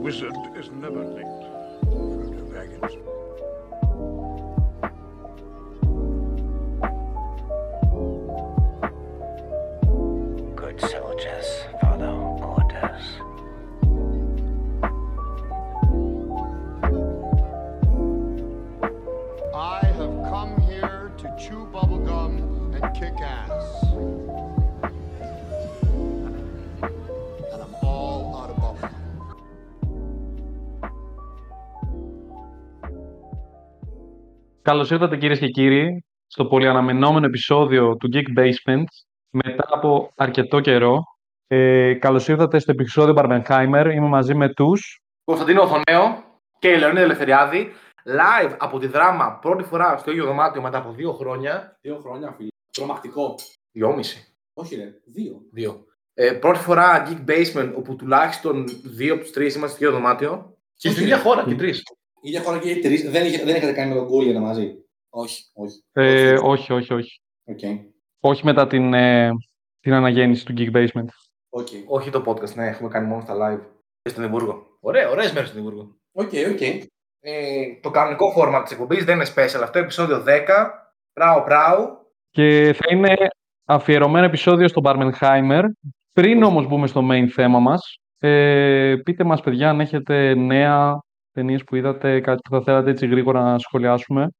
wizard is never late. Καλώς ήρθατε κυρίες και κύριοι στο πολυαναμενόμενο επεισόδιο του Geek Basement μετά από αρκετό καιρό. Ε, Καλώς ήρθατε στο επεισόδιο Barbenheimer. Είμαι μαζί με του. Κωνσταντίνο Οθονέο και Λεωνίδα Ελευθεριάδη, live από τη δράμα πρώτη φορά στο ίδιο δωμάτιο μετά από δύο χρόνια. Δύο χρόνια, φίλε. Τρομακτικό. Δυόμιση. Όχι, ρε. Δύο. Δύο. Ε, πρώτη φορά Geek Basement, όπου τουλάχιστον δύο από του τρεις είμαστε στο ίδιο δωμάτιο. Και στην Όχι, ίδια ρε. χώρα και τρεις. Η ίδια χώρα και οι τρεις. Δεν, είχε, δεν είχατε κάνει με τον Κούλιανα μαζί; Όχι, όχι. Ε, όχι, όχι, όχι. ΟΚ. Όχι μετά την, ε, την αναγέννηση του Geek Basement. Οκ. Όχι το podcast, ναι, έχουμε κάνει μόνο στα live. Και στην Εδιμβούργο. Ωραία, ωραίες μέρες στην Εδιμβούργο. ΟΚ, ΟΚ. Ε, το κανονικό φόρματ της εκπομπής δεν είναι special αυτό, επεισόδιο 10. Μπράου, μπράου. Και θα είναι αφιερωμένο επεισόδιο στο Barbenheimer. Πριν όμως μπούμε στο main θέμα μας, ε, πείτε μας παιδιά αν έχετε νέα ταινίες που είδατε, κάτι που θα θέλατε έτσι γρήγορα να σχολιάσουμε;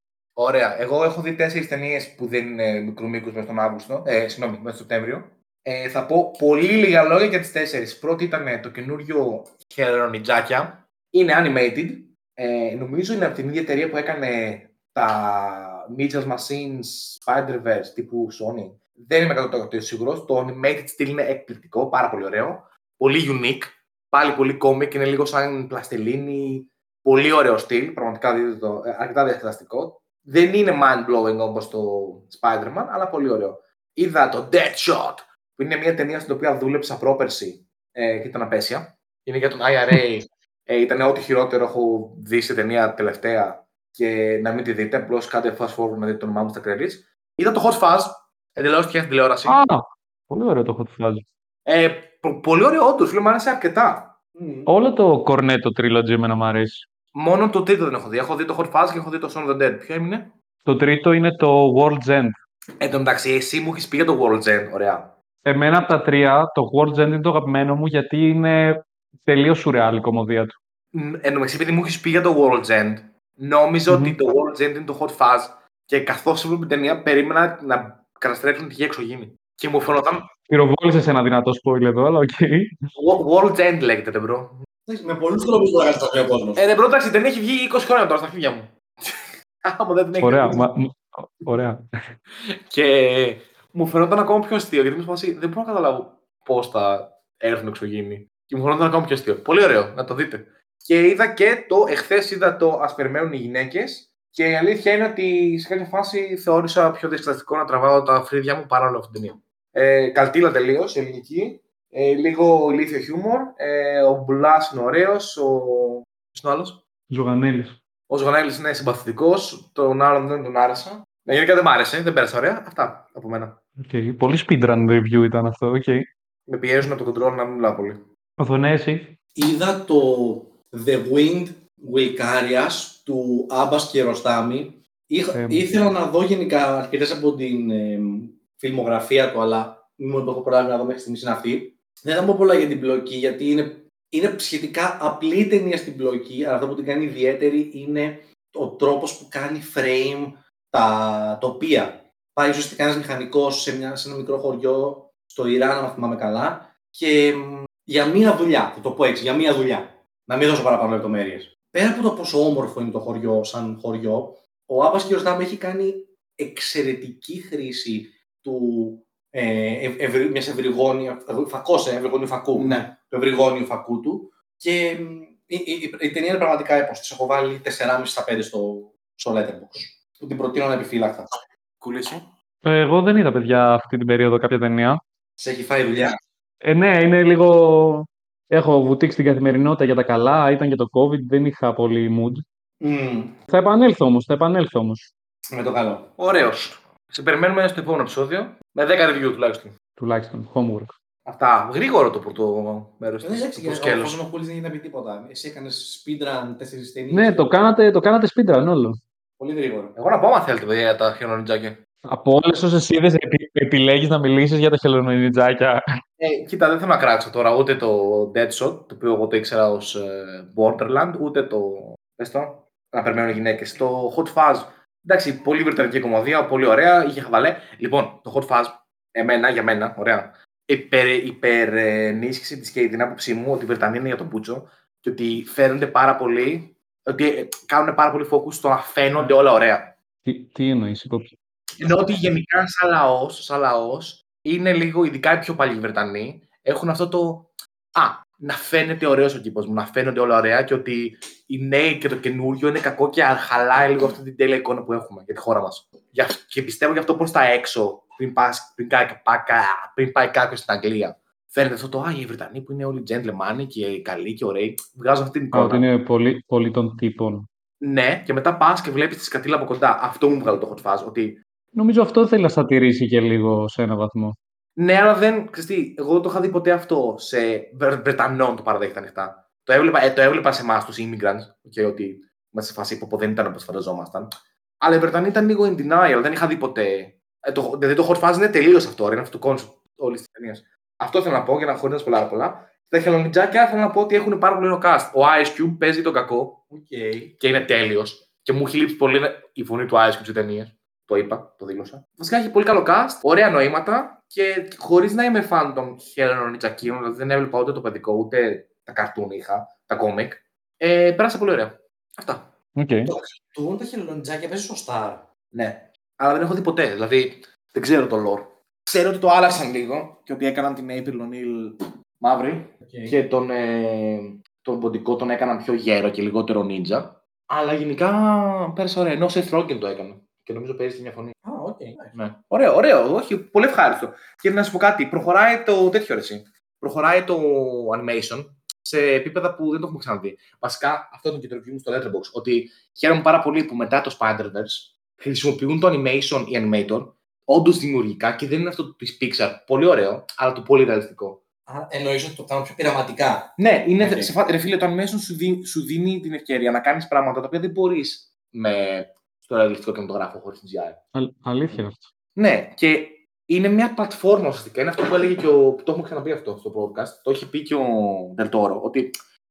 Ωραία. Εγώ έχω δει τέσσερις ταινίες που δεν είναι μικρού μήκους μέσα στον Αύγουστο. Ε, συγγνώμη, μέσα στον Σεπτέμβριο. Ε, θα πω πολύ λίγα λόγια για τις τέσσερις. Πρώτη ήταν ε, το καινούριο Χερονιτζάκια. Είναι animated. Ε, νομίζω είναι από την ίδια εταιρεία που έκανε τα Mitchell's Machines Spider-Verse τύπου Sony. Δεν είμαι 100% σίγουρος. Το animated στυλ είναι εκπληκτικό, πάρα πολύ ωραίο. Πολύ unique. Πάλι πολύ comic, είναι λίγο σαν πλαστελίνη. Πολύ ωραίο στυλ, πραγματικά δείτε το, ε, αρκετά διασκεδαστικό. Δεν είναι mind-blowing όπως το Spider-Man, αλλά πολύ ωραίο. Είδα το Deadshot, που είναι μια ταινία στην οποία δούλεψα πρόπερση ε, και ήταν απέσια. Είναι για τον IRA. ε, ήταν ό,τι χειρότερο έχω δει σε ταινία τελευταία και να μην τη δείτε. Απλώς κάντε fast forward να δείτε το όνομά μου στα credits. Είδα το Hot Fuzz, εντελώς τυχαία στην τηλεόραση. Α, πολύ ωραίο το Hot Fuzz. Ε, πο- πολύ ωραίο, όντως, φίλε, μου άρεσε αρκετά. Μμμ. Όλο το Cornetto Trilogy εμένα μου αρέσει. Μόνο το τρίτο δεν έχω δει. Έχω δει το Hot Fuzz και έχω δει το Son of the Dead. Ποιο έμεινε; Το τρίτο είναι το World's End. Εν τω μεταξύ, εσύ μου έχεις πει για το World's End. Ωραία. Εμένα από τα τρία, το World's End είναι το αγαπημένο μου γιατί είναι τελείως σουρεάλ η κομμωδία του. Μ, Εν τω μεταξύ, επειδή μου έχεις πει για το World's End, νόμιζα Μμμ. ότι το World's End είναι το Hot Fuzz και καθώς έβλεπα την ταινία, περίμενα να καταστρέψουν τη γη εξωγήινοι. Και μου φαινόταν. Πυροβόλησες ένα δυνατό spoiler εδώ, αλλά ΟΚ. Wo- World's End λέγεται, ρε bro. Εντάξει, Με πολλούς τρόπους μπορεί να καταστραφεί ο κόσμος. Ε, ρε bro, εντάξει, δεν έχει βγει 20 χρόνια τώρα στα αρχίδια μου. Άμα δεν την έχει Ωραία. δει. μα- μ- ωραία. Και μου φαινόταν ακόμα πιο αστείο, γιατί μου σπάσει, δεν μπορώ να καταλάβω πώς θα έρθουν εξωγήινοι. Και μου φαινόταν ακόμα πιο αστείο. Πολύ ωραίο, να το δείτε. Και είδα και το, εχθές είδα το Ας περιμένουν οι γυναίκες. Και η αλήθεια είναι ότι σε κάποια φάση θεώρησα πιο διασκεδαστικό να τραβάω τα φρύδια μου παρά όλη αυτή την ταινία. Ε, καλτίλα τελείως, ελληνική. Ε, λίγο ηλίθιο χιούμορ. Ε, ο Μπουλάς είναι ωραίος. Ο. Ποιος είναι ο άλλος; Ζουγανέλης. Ο Ζουγανέλης είναι συμπαθητικός. Τον άλλον δεν τον άρεσα. Ε, γενικά δεν μ' άρεσε, δεν πέρασα ωραία. Αυτά από μένα. ΟΚ. Πολύ speedrun review ήταν αυτό. ΟΚ. Με πιέζουν από το control να μην μιλάω πολύ. Ο Θονέση. Είδα το The Wind Wilkarias του Άμπας και Ροστάμι. Είχα, Ε, ήθελα να δω γενικά αρκετές από την ε, φιλμογραφία του, αλλά μόνο το έχω προλάβει να δω μέχρι στιγμής είναι αυτή. Δεν θα πω πολλά για την πλοκή, γιατί είναι, είναι σχετικά απλή ταινία στην πλοκή, αλλά αυτό που την κάνει ιδιαίτερη είναι ο τρόπος που κάνει frame τα τοπία. Πάει ουσιαστικά ένα μηχανικός σε, μια- σε ένα μικρό χωριό στο Ιράν, αν θυμάμαι καλά, και μ, για μία δουλειά, θα το πω έτσι, για μία δουλειά. Να μην δώσω παραπάνω λεπτομέρειες. Πέρα από το πόσο όμορφο είναι το χωριό σαν χωριό, ο Άπας και ο Στάμ έχει κάνει εξαιρετική χρήση του ε, ευ, ευρυ, μιας ευρυγόνια, φακός, ε, ευρυγόνιου φακού, Ναι. του ευρυγόνιου φακού του και μ, η, η, η, η ταινία είναι πραγματικά έπος. Της έχω βάλει 4,5 στα 5 στο, στο Letterboxd. Που την προτείνω ανεπιφύλακτα. Κουλήσου. Ε, Εγώ δεν είδα, παιδιά, αυτή την περίοδο κάποια ταινία. Σε έχει φάει δουλειά. Ε, ναι, είναι λίγο... Έχω βουτήξει την καθημερινότητα για τα καλά, ήταν και το COVID, δεν είχα πολύ mood. Μμ, Θα επανέλθω όμως, θα επανέλθω όμως. με το καλό. Ωραίος. Σε περιμένουμε στο επόμενο επεισόδιο με 10 review τουλάχιστον. Τουλάχιστον, homework. Αυτά. Γρήγορο το πρώτο μέρος Δεν του έξι, ο σκέλο. Φωσονοπούλης δεν γίνεται να πει τίποτα. Εσύ έκανες speedrun τέσσερις ταινίες. Ναι, το κάνατε, το κάνατε speedrun όλο. Πολύ γρήγορο. Εγώ να πω, άμα θέλετε, παιδιά, για τα χελονιτζάκια. Από όλες όσες είδες, επι, επιλέγεις να μιλήσεις για τα χελονιτζάκια. Ε, κοίτα, δεν θέλω να κράξω τώρα ούτε το Deadshot, το οποίο εγώ το ήξερα ως Borderland, ούτε το. Πες το, να περιμένουν γυναίκες. Το Hot Fuzz. Εντάξει, πολύ βρετανική κομμωδία, πολύ ωραία, είχε χαβαλέ. Λοιπόν, το Hot Fuzz, εμένα, για μένα, ωραία. Υπερ, υπερενίσχυση της και την άποψή μου ότι η Βρετανία είναι για τον Πούτσο και ότι φαίνονται πάρα πολύ. Ότι ε, κάνουν πάρα πολύ focus στο να φαίνονται όλα ωραία. Τι, τι εννοείς, υπόψη. Ενώ ότι γενικά σαν λαός, σαν λαός, είναι λίγο, ειδικά οι πιο παλιοί Βρετανοί, έχουν αυτό το. Α, να φαίνεται ωραίος ο κήπος μου, να φαίνονται όλα ωραία και ότι οι νέοι και το καινούριο είναι κακό και χαλάει λίγο αυτή την τέλεια εικόνα που έχουμε για τη χώρα μας. Και πιστεύω γι' αυτό προς τα έξω, πριν, πας, πριν, πάει, πριν πάει κάποιος στην Αγγλία. Φαίνεται αυτό το Α, οι Βρετανοί που είναι όλοι gentlemen και καλοί και ωραίοι, βγάζουν αυτή την Α, εικόνα. ότι είναι πολύ, πολύ των τύπων. Ναι, και μετά πας και βλέπεις τη σκατήλα από κοντά. Αυτό μου βγάλε το hot fuzz. Ότι Νομίζω αυτό θέλει να σατηρήσει και λίγο σε ένα βαθμό. Ναι, αλλά δεν. Ξέρεις τι, εγώ δεν το είχα δει ποτέ αυτό σε Βρε- Βρετανών το παραδέχεται ανοιχτά. Το έβλεπα, ε, το έβλεπα σε εμάς, τους immigrants, και ότι μέσα σε φάση που δεν ήταν όπως φανταζόμασταν. Αλλά οι Βρετανοί ήταν λίγο in denial, δεν είχα δει ποτέ. Ε, το, δηλαδή το hot fuzz είναι τελείως αυτό, είναι αυτό το concept όλης της ταινίας. Αυτό θέλω να πω για να χωρίς να σπολάρω πολλά. Στα χελονιτζάκια θέλω να πω ότι έχουν πάρα πολύ ωραίο cast. Ο Ice Cube παίζει τον κακό Okay. και είναι τέλειος. Και μου έχει λείψει πολύ η φωνή του Ice Cube σε ταινίες. Το είπα, το δήλωσα. Βασικά έχει πολύ καλό cast, ωραία νοήματα και χωρίς να είμαι φαν των χελωνονιντζακίων, δηλαδή δεν έβλεπα ούτε το παιδικό ούτε τα καρτούν είχα, τα κόμικ. Ε, πέρασα πολύ ωραία. Αυτά. ΟΚ. Το γόνι τα χελωνονιντζάκια παίζει στο Star. Ναι. Αλλά δεν έχω δει ποτέ. Δηλαδή δεν ξέρω το lore. Ξέρω ότι το άλλαξαν λίγο και ότι έκαναν την April O'Neil μαύρη και τον, ε, τον ποντικό τον έκαναν πιο γέρο και λιγότερο ninja. Αλλά γενικά πέρασα ωραία. Ενώ ο Seth Rogen το έκανε. Και νομίζω παίζει τη μια φωνή. Α, ΟΚ. Ναι. Ωραίο, ωραίο. Όχι, πολύ ευχάριστο. Και να σου πω κάτι. Προχωράει το τέτοιο ρε, εσύ. Προχωράει το animation σε επίπεδα που δεν το έχουμε ξαναδεί. Βασικά, αυτό ήταν και το review μου στο Letterboxd. Ότι χαίρομαι πάρα πολύ που μετά το Spider-Verse χρησιμοποιούν το animation οι animators όντως δημιουργικά και δεν είναι αυτό της Pixar. Πολύ ωραίο, αλλά το πολύ ρεαλιστικό. Εννοείς ότι το κάνουν πιο πειραματικά. Ναι, είναι, ΟΚ. σε, φα- ρε φίλε, το animation σου, δι- σου δίνει την ευκαιρία να κάνεις πράγματα τα οποία δεν μπορείς με στο ρεαλιστικό κινηματογράφο χωρίς CGI. Α, αλήθεια είναι αυτό. Ναι, και είναι μια πλατφόρμα ουσιαστικά. Είναι αυτό που έλεγε και ο. Το έχουμε ξαναπεί αυτό στο podcast. Το έχει πει και ο Δελτόρο. Ότι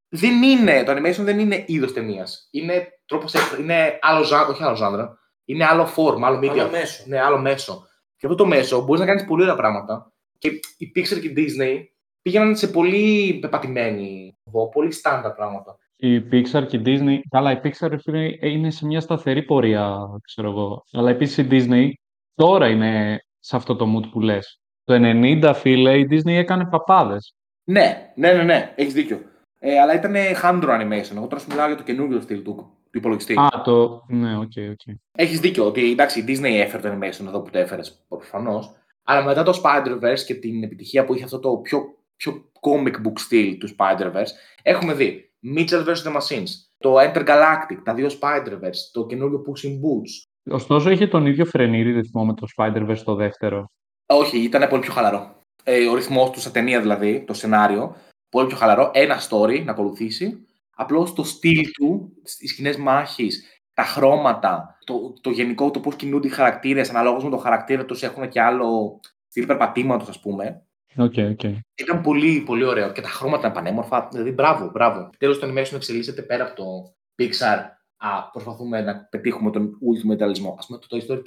δεν είναι, το animation δεν είναι είδος ταινίας. Είναι τρόπος είναι άλλο ζάνδρα, όχι άλλο ζάνδρα. Είναι άλλο form, άλλο media. Άλλο μέσο. Ναι, άλλο μέσο. Και αυτό το μέσο μπορείς να κάνεις πολύ ωραία πράγματα. Και η Pixar και η Disney πήγαιναν σε πολύ πεπατημένη οδό, πολύ στάνταρ πράγματα. Η Pixar και η Disney. Καλά, η Pixar ρε φίλε, είναι σε μια σταθερή πορεία, ξέρω εγώ. Αλλά επίσης η Disney τώρα είναι σε αυτό το mood που λες. Το 90, φίλε, η Disney έκανε παπάδες. Ναι, ναι, ναι, ναι, έχεις δίκιο. Ε, αλλά ήταν hand drawn animation. Εγώ τώρα σου μιλάω για το καινούριο στυλ του, του υπολογιστή. Α, το. Ναι, ΟΚ, ΟΚ. Έχεις δίκιο ότι εντάξει, η Disney έφερε το animation εδώ που το έφερες προφανώς. Αλλά μετά το Spider-Verse και την επιτυχία που είχε αυτό το πιο, πιο comic book στυλ του Spider-Verse, έχουμε δει Mitchell vs. The Machines, το Intergalactic, τα δύο Spider-Verse, το καινούριο Puss in Boots. Ωστόσο, είχε τον ίδιο φρενήρι ρυθμό με το Spider-Verse το δεύτερο. Όχι, ήταν πολύ πιο χαλαρό. Ε, ο ρυθμός του, σαν ταινία δηλαδή, το σενάριο, πολύ πιο χαλαρό. Ένα story να ακολουθήσει. Απλώς το στυλ του, οι σκηνές μάχης, τα χρώματα, το, το γενικό, το πώς κινούνται οι χαρακτήρες, αναλόγως με το χαρακτήρα τους έχουν και άλλο στυλ περπατήματος, ας πούμε. ΟΚ, ΟΚ. Ήταν πολύ, πολύ ωραίο. Και τα χρώματα ήταν πανέμορφα. Δηλαδή, μπράβο, μπράβο. Τέλος, το animation εξελίσσεται πέρα από το Pixar. Α, προσπαθούμε να πετύχουμε τον ultimate ρεαλισμό. Ας πούμε το Toy Story 4.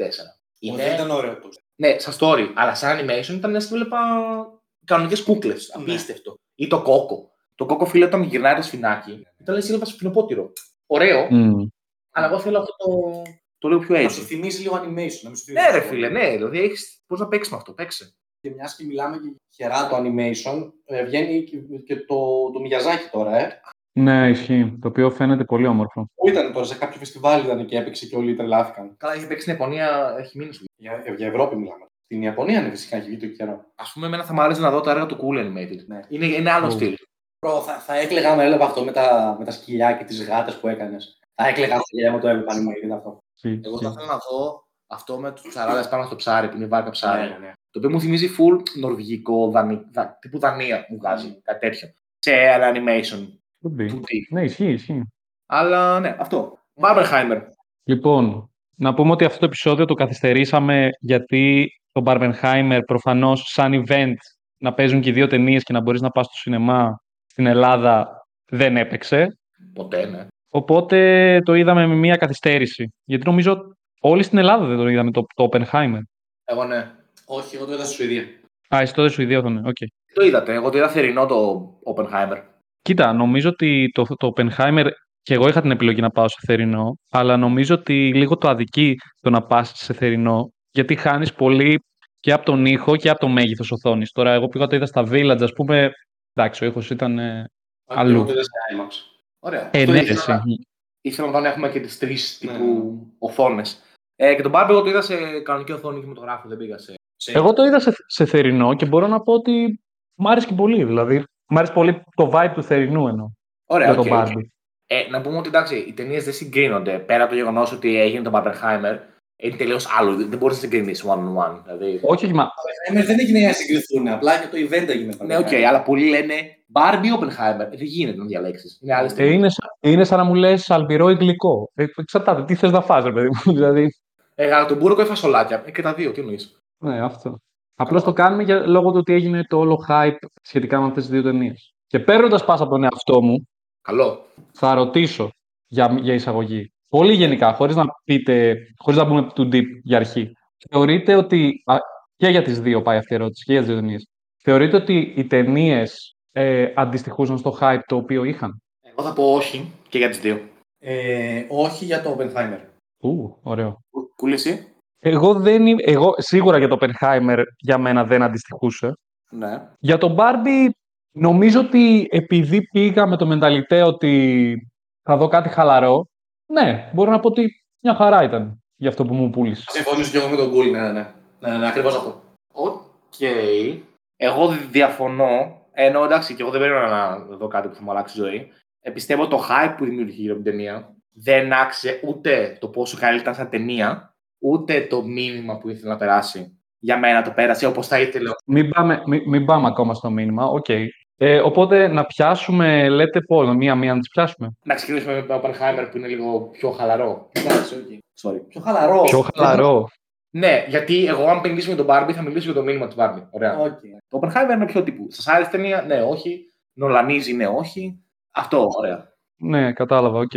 Είναι... Δεν ήταν ωραίο το. Ναι, σαν story, αλλά σαν animation ήταν σαν να βλέπα κανονικές κούκλες. Απίστευτο. Ή το Coco. Το Coco, φίλε, όταν γυρνάει το σφινάκι, ήταν λες έβλεπα σφινοπότηρο. Ωραίο, Μμ. αλλά εγώ θέλω αυτό το, το λίγο πιο Να έτσι. σου θυμίζει λίγο animation. Να μην σου Ναι, θυμίζει ρε το- φίλε, ναι. Δηλαδή, έχεις... πώς να παίξεις με αυτό, παίξε. Και μιας και μιλάμε για χερά το animation, ε, βγαίνει και, και το, το Miyazaki τώρα, ε. Ναι, ισχύει. Το οποίο φαίνεται πολύ όμορφο. Πού ήταν τώρα, σε κάποιο φεστιβάλ ήταν και έπαιξε και όλοι τρελάθηκαν. Καλά, έχει παίξει στην Ιαπωνία, έχει μείνει σου. Για, για Ευρώπη μιλάμε. Στην Ιαπωνία είναι φυσικά έχει βγει το καιρό. Α πούμε, εμένα θα μου άρεσε να δω τα έργα του Cool Animated. Ναι. Είναι, είναι άλλο Ω. στυλ. Προ, θα, θα έκλαιγα να έλαβα αυτό με τα, με τα σκυλιά και τις γάτες που έκανες. Θα έκλαιγα αυτό για να το έβλεπα animated αυτό. Τι- Εγώ τι- θα ήθελα να δω αυτό με τους ψαράδες πάνω στο ψάρι, που είναι η βάρκα ψάρι. Ναι, ναι. Το οποίο μου θυμίζει full νορβηγικό, δανει, δα, τύπου Δανία μου βγάζει, κάτι τέτοιο. Σε animation. Could be. 2D. Ναι, ισχύει, ισχύει. Αλλά ναι, αυτό. Barbenheimer. Λοιπόν, να πούμε ότι αυτό το επεισόδιο το καθυστερήσαμε γιατί το Barbenheimer προφανώς σαν event να παίζουν και οι δύο ταινίες και να μπορείς να πας στο σινεμά στην Ελλάδα δεν έπαιξε. Ποτέ, ναι. Οπότε το είδαμε με μία καθυστέρηση. Γιατί νομίζω όλοι στην Ελλάδα δεν το είδαμε το, το Oppenheimer. Εγώ ναι. Όχι, εγώ το είδα στη Σουηδία. Α, εσύ τότε Σουηδία ήταν. ΟΚ. Το είδατε. Εγώ το είδα θερινό το Oppenheimer. Κοίτα, νομίζω ότι το, το Oppenheimer και εγώ είχα την επιλογή να πάω σε θερινό, αλλά νομίζω ότι λίγο το αδικεί το να πας σε θερινό, γιατί χάνεις πολύ και από τον ήχο και από το μέγεθος οθόνης. Τώρα, εγώ πήγα το είδα στα Village, ας πούμε, εντάξει, ο ήχος ήταν ε, αλλού. Εγώ το είδα σε IMAX. Ωραία. Ε, Αυτό ναι, ήθελα- εσύ. Ήθελα να έχουμε και τις τρεις Ναι, τύπου οθόνες. Ε, και τον Barbie εγώ το είδα σε κανονική οθόνη κινηματογράφου, δεν πήγα σε. Σε- Εγώ το είδα σε, σε θερινό και μπορώ να πω ότι μ' άρεσε και πολύ, δηλαδή. Μ' άρεσε πολύ το vibe του θερινού εννοώ, Ωραία, για ΟΚ, τον ΟΚ. Barbie. Ε, να πούμε ότι εντάξει, οι ταινίες δεν συγκρίνονται. Πέρα από το γεγονός ότι έγινε το Barbenheimer, είναι τελείως άλλο. Δεν μπορείς να συγκρίνεις one on one. Δηλαδή, Όχι, όχι, μα Oppenheimer δεν έγινε για να συγκριθούν, απλά για το event έγινε. ναι, ΟΚ, αλλά πολλοί λένε Barbie Oppenheimer. Ε, δεν γίνεται να διαλέξεις. Είναι άλλες ε, ταινίες. είναι, σαν- είναι σαν να μου λες αλμυρό ή γλυκό. Ε, εξαρτάται, τι θες να φας, ρε παιδί μου, δηλαδή. Ε, γαλακτομπούργκο ή φασολάκια. Ε, και τα δύο, τι εννοείς. Ναι, αυτό. Απλώς το κάνουμε για, λόγω του ότι έγινε το όλο hype σχετικά με αυτές τις δύο ταινίες. Και παίρνοντας πάσα από τον εαυτό μου, Καλό. θα ρωτήσω για, για εισαγωγή. Πολύ γενικά, χωρίς να πείτε, χωρίς να μπούμε too deep για αρχή. Θεωρείτε ότι. α, και για τις δύο πάει αυτή η ερώτηση, και για τις δύο ταινίες. Θεωρείτε ότι οι ταινίες ε, αντιστοιχούσαν στο hype το οποίο είχαν; Εγώ θα πω όχι και για τις δύο. Ε, όχι για το Oppenheimer. Ου, ωραίο. Κου- Κούλη εσύ. Εγώ, δεν είμαι, εγώ σίγουρα για το Oppenheimer για μένα δεν αντιστοιχούσε. Ναι. Για τον Barbie, νομίζω ότι επειδή πήγα με το μενταλιτέ ότι θα δω κάτι χαλαρό, ναι, μπορώ να πω ότι μια χαρά ήταν για αυτό που μου πούλησε. Συμφωνήσω και εγώ με τον Κούλι, ναι, ναι. ναι. ναι, ναι ακριβώς αυτό. ΟΚ. Εγώ διαφωνώ. Ενώ εντάξει, και εγώ δεν περίμενα να δω κάτι που θα μου αλλάξει τη ζωή. Ε, πιστεύω το hype που δημιουργήθηκε για την ταινία δεν άξιζε ούτε το πόσο καλή ήταν σαν ταινία, ούτε το μήνυμα που ήθελε να περάσει. Για μένα το πέρασε όπως θα ήθελε. Μην πάμε, μην, μην πάμε ακόμα στο μήνυμα, ΟΚ. Ε, οπότε να πιάσουμε, λέτε πώς, μία-μία να τις πιάσουμε. Να ξεκινήσουμε με το Oppenheimer που είναι λίγο πιο χαλαρό. Εντάξει, ΟΚ. Sorry. Πιο χαλαρό. Πιο χαλαρό. Ναι, γιατί εγώ αν μιλήσουμε για τον Barbie θα μιλήσω για το μήνυμα του Barbie. Ωραία. ΟΚ. Το Oppenheimer είναι πιο τύπου. Σας άρεσε η ταινία, ναι, όχι. Νολανίζει, ναι, όχι. Αυτό, ωραία. Ναι, κατάλαβα, οκ.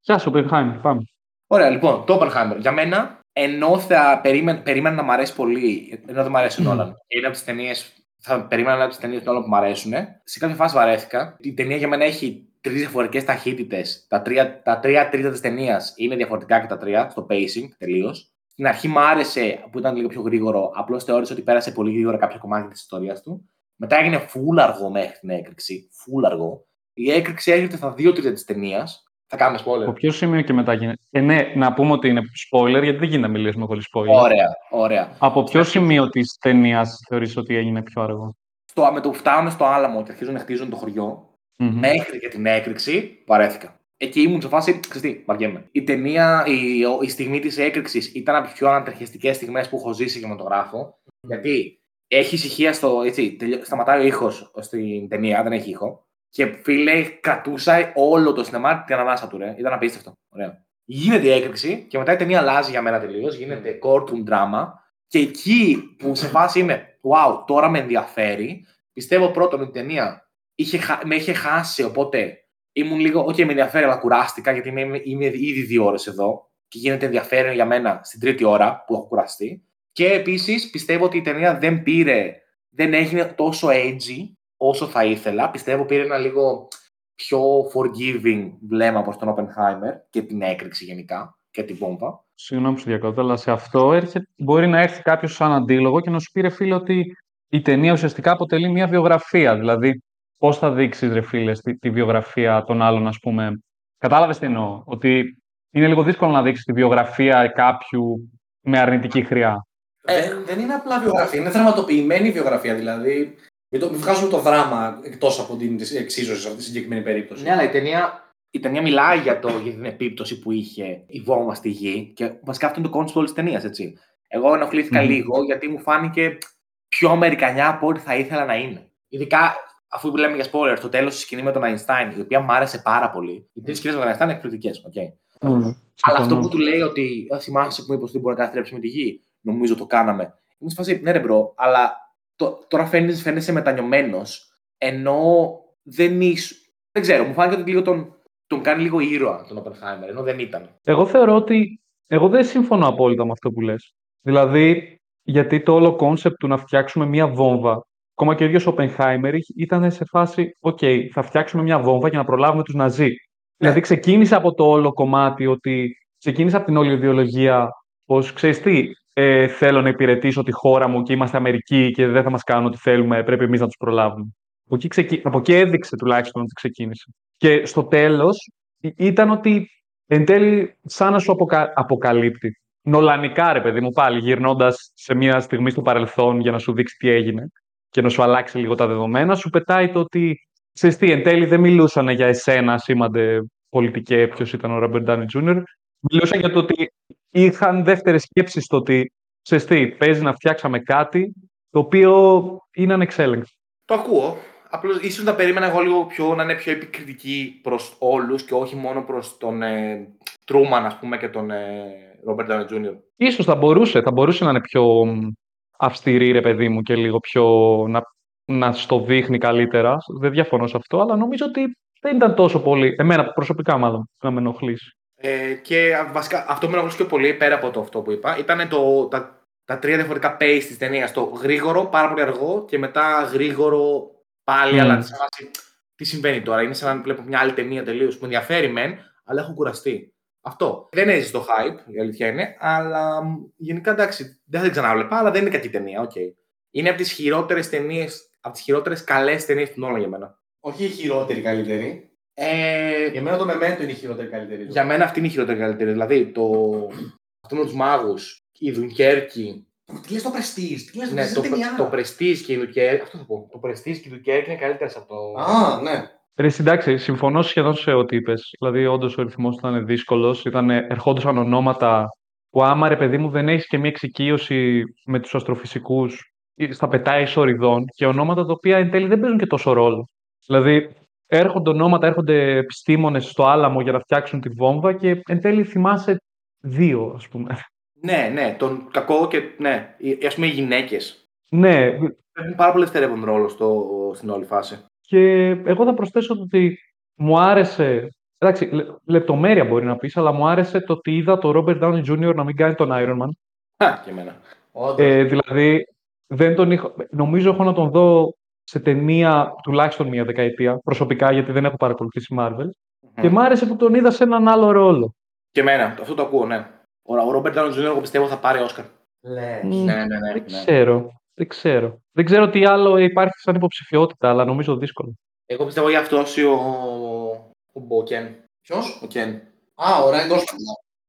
Γεια σου, Oppenheimer, πάμε. Ωραία, λοιπόν, το Oppenheimer. Για μένα, ενώ θα περίμενα, περίμενα να μ' αρέσει πολύ, ενώ δεν μ' αρέσει ο Νόλαν, και είναι από τις ταινίες, θα περίμενα να είναι από τις ταινίες του Νόλαν που μ' αρέσουν, σε κάποια φάση βαρέθηκα. Η ταινία για μένα έχει τρεις διαφορετικές ταχύτητες. Τα τρία, τα τρία τρίτα της ταινίας είναι διαφορετικά και τα τρία, στο pacing τελείως. Στην αρχή μ' άρεσε που ήταν λίγο πιο γρήγορο, απλώς θεώρησα ότι πέρασε πολύ γρήγορα κάποιο κομμάτι της ιστορίας του. Μετά έγινε full αργό μέχρι την έκρηξη. Full αργό. Η έκρηξη έρχεται στα δύο τρίτα της ταινίας. Θα κάνουμε spoiler. Από ποιο σημείο και μετά γίνεται. Ε, ναι, να πούμε ότι είναι spoiler, γιατί δεν γίνεται να μιλήσουμε χωρίς spoiler. Ωραία, ωραία. Από ποιο σημείο της ταινίας θεωρείς ότι έγινε πιο αργό; Στο, με το που φτάνουμε στο άλαμο και αρχίζουν να χτίζουν το χωριό, Μμμ. μέχρι και την έκρηξη, βαρέθηκα. Εκεί ήμουν σε φάση, ξέρεις τι, βαριέμαι. Η ταινία, η, ο- η στιγμή της έκρηξης ήταν από τις πιο ανατριχιαστικές στιγμές που έχω ζήσει για το γράφω. Γιατί έχει ησυχία στο. Έτσι, τελειω- σταματάει ο ήχος στην ταινία, δεν έχει ήχο. Και φίλε, κρατούσα όλο το σινεμά την ανάσα του, ρε. Ήταν απίστευτο. Ωραία. Γίνεται η έκρηξη και μετά η ταινία αλλάζει για μένα τελείως. Γίνεται courtroom drama. Και εκεί που σε φάση είμαι, wow, τώρα με ενδιαφέρει. Πιστεύω πρώτον ότι η ταινία είχε, χα- με είχε χάσει, οπότε ήμουν λίγο, ok, με ενδιαφέρει, αλλά κουράστηκα, γιατί είμαι, είμαι, είμαι ήδη δύο ώρες εδώ και γίνεται ενδιαφέρον για μένα στην τρίτη ώρα που έχω κουραστεί. Και επίσης πιστεύω ότι η ταινία δεν πήρε, δεν έγινε τόσο edgy όσο θα ήθελα. Πιστεύω πήρε ένα λίγο πιο forgiving βλέμμα προς τον Oppenheimer και την έκρηξη γενικά και την βόμβα. Συγγνώμη που σου διακόπτω, αλλά σε αυτό έρχεται, μπορεί να έρθει κάποιος σαν αντίλογο και να σου πει ρε φίλε ότι η ταινία ουσιαστικά αποτελεί μια βιογραφία. Δηλαδή, πώς θα δείξεις, ρε φίλε, τη, τη βιογραφία των άλλων, ας πούμε. Κατάλαβες τι εννοώ. Ότι είναι λίγο δύσκολο να δείξεις τη βιογραφία κάποιου με αρνητική χρειά. δεν, δεν είναι απλά βιογραφία, είναι δραματοποιημένη βιογραφία. Δηλαδή, μην, το, μην βγάζουμε το δράμα εκτός από την εξίσωσης σε αυτή τη συγκεκριμένη περίπτωση. Ναι, αλλά η ταινία, η ταινία μιλάει για, το, για την επίπτωση που είχε η βόμβα στη γη και βασικά αυτό είναι το concept όλης της ταινίας, έτσι. Εγώ ενοχλήθηκα Μμμ. λίγο γιατί μου φάνηκε πιο Αμερικανιά από ό,τι θα ήθελα να είναι. Ειδικά αφού λέμε για spoiler, στο τέλος της σκηνής με τον Einstein, η οποία μου άρεσε πάρα πολύ. Οι τρεις σκηνές με τον Einstein είναι εκπληκτικές. Okay. Αλλά αυτό που του λέει ότι «Α, θυμάσαι που είπες ότι δεν μπορεί να καταστρέψει με τη γη, νομίζω το κάναμε. Είμαι σε φάση, ναι, ρε bro, αλλά το, τώρα φαίνεσαι, φαίνεσαι μετανιωμένος, ενώ δεν είσαι. Δεν ξέρω, μου φάνηκε ότι λίγο τον, τον κάνει λίγο ήρωα τον Oppenheimer, ενώ δεν ήταν. Εγώ θεωρώ ότι. Εγώ δεν συμφωνώ απόλυτα με αυτό που λες. Δηλαδή, γιατί το όλο concept του να φτιάξουμε μία βόμβα, ακόμα και ο ίδιος ο Oppenheimer ήταν σε φάση, OK, θα φτιάξουμε μία βόμβα για να προλάβουμε τους Ναζί. Δηλαδή, ξεκίνησε από το όλο κομμάτι ότι. Ξεκίνησε από την όλη ιδεολογία πως ξέρεις τι, ε, θέλω να υπηρετήσω τη χώρα μου και είμαστε Αμερικοί και δεν θα μας κάνουν ό,τι θέλουμε, πρέπει εμείς να τους προλάβουμε. Από εκεί, ξεκι... από εκεί έδειξε τουλάχιστον ότι ξεκίνησε. Και στο τέλος ήταν ότι εν τέλει σαν να σου αποκα... αποκαλύπτει. Νολανικά, ρε παιδί μου, πάλι γυρνώντας σε μια στιγμή στο παρελθόν για να σου δείξει τι έγινε και να σου αλλάξει λίγο τα δεδομένα, σου πετάει το ότι ξέρεις τι, εν τέλει δεν μιλούσαν για εσένα, σήμαντε πολιτικέ, ποιος ήταν ο Ρόμπερτ Ντάνι Τζούνιορ. Μιλούσαν για το ότι είχαν δεύτερες σκέψεις στο ότι ξέρεις τι, παίζει να φτιάξαμε κάτι το οποίο είναι ανεξέλεγκτο. Το ακούω. Απλώς ίσως να περίμενα εγώ λίγο πιο, να είναι πιο επικριτική προς όλους και όχι μόνο προς τον ε, Τρούμαν, ας πούμε, και τον Ρόμπερτ Ντάνι Τζούνιορ. Ίσως θα μπορούσε, θα μπορούσε να είναι πιο μ, αυστηρή, ρε παιδί μου, και λίγο πιο να, να στο δείχνει καλύτερα. Δεν διαφωνώ σε αυτό, αλλά νομίζω ότι δεν ήταν τόσο πολύ, εμένα προσωπικά μάλλον, να με ενοχλήσει. Ε, και α, βασικά αυτό με ενοχλούσε πιο πολύ πέρα από το αυτό που είπα. Ήταν το, τα, τα τρία διαφορετικά pace της ταινίας. Το γρήγορο, πάρα πολύ αργό και μετά γρήγορο πάλι, Μμμ. αλλά σε φάση, τι συμβαίνει τώρα; Είναι σαν να βλέπω μια άλλη ταινία τελείως που με ενδιαφέρει μεν, αλλά έχω κουραστεί. Αυτό. Δεν έζησε το hype, η αλήθεια είναι, αλλά μ, γενικά εντάξει, δεν θα την ξανάβλεπα, αλλά δεν είναι κακή ταινία, οκ. Είναι από τις χειρότερες ταινίες, από τις χειρότερες καλές ταινίες του Νόλαν για μένα. Όχι η χειρότερη καλύτερη. Ε, Για μένα το Memento είναι η χειρότερη καλύτερη. για μένα αυτή είναι η χειρότερη καλύτερη. Δηλαδή, το... αυτό με τους μάγους, η Δουνκέρκη, Τι λες το Prestige, τι λες Ναι, το το, Prestige ταινιά. το Prestige και η Duquesne, αυτό θα πω. Το Prestige και η Duquesne είναι καλύτερες από το. Α, ναι. Ρε, εντάξει, συμφωνώ σχεδόν σε ό,τι είπες. Δηλαδή, όντως ο ρυθμός ήταν δύσκολος. Ερχόντουσαν ονόματα που άμα ρε παιδί μου δεν έχεις και μια εξοικείωση με τους αστροφυσικούς, στα πετάει ισοριδών και ονόματα τα οποία εν τέλει δεν παίζουν και τόσο ρόλο. Δηλαδή, έρχονται ονόματα, έρχονται επιστήμονες στο άλαμο για να φτιάξουν τη βόμβα και εν τέλει θυμάσαι δύο, ας πούμε. Ναι, ναι, τον κακό και. Ναι, ας πούμε οι γυναίκες. ναι, Έχουν πάρα πολύ δευτερεύον ρόλο στο, στην όλη φάση. Και εγώ θα προσθέσω το ότι μου άρεσε. Εντάξει, λε- λεπτομέρεια μπορεί να πεις, αλλά μου άρεσε το ότι είδα τον Robert Downey Jr. να μην κάνει τον Iron Man. Α, και εμένα. Όντως. Ε, δηλαδή, δεν τον είχα... νομίζω έχω να τον δω σε ταινία τουλάχιστον μία δεκαετία προσωπικά, γιατί δεν έχω παρακολουθήσει Marvel. Και μ' άρεσε που τον είδα σε έναν άλλο ρόλο. Και εμένα, αυτό το ακούω, ναι. Ο, ο Ρόμπερτ Downey Jr. εγώ πιστεύω θα πάρει Όσκαρ. Λες. Μμ, Ναι, ναι, ναι. δεν ναι. ξέρω. Δεν ξέρω. Δεν ξέρω τι άλλο υπάρχει σαν υποψηφιότητα, αλλά νομίζω δύσκολο. Εγώ πιστεύω για αυτό ο. Ο Μπόκεν. Ποιος; Ο Κεν. Α, ο Ράιν Γκόσλινγκ.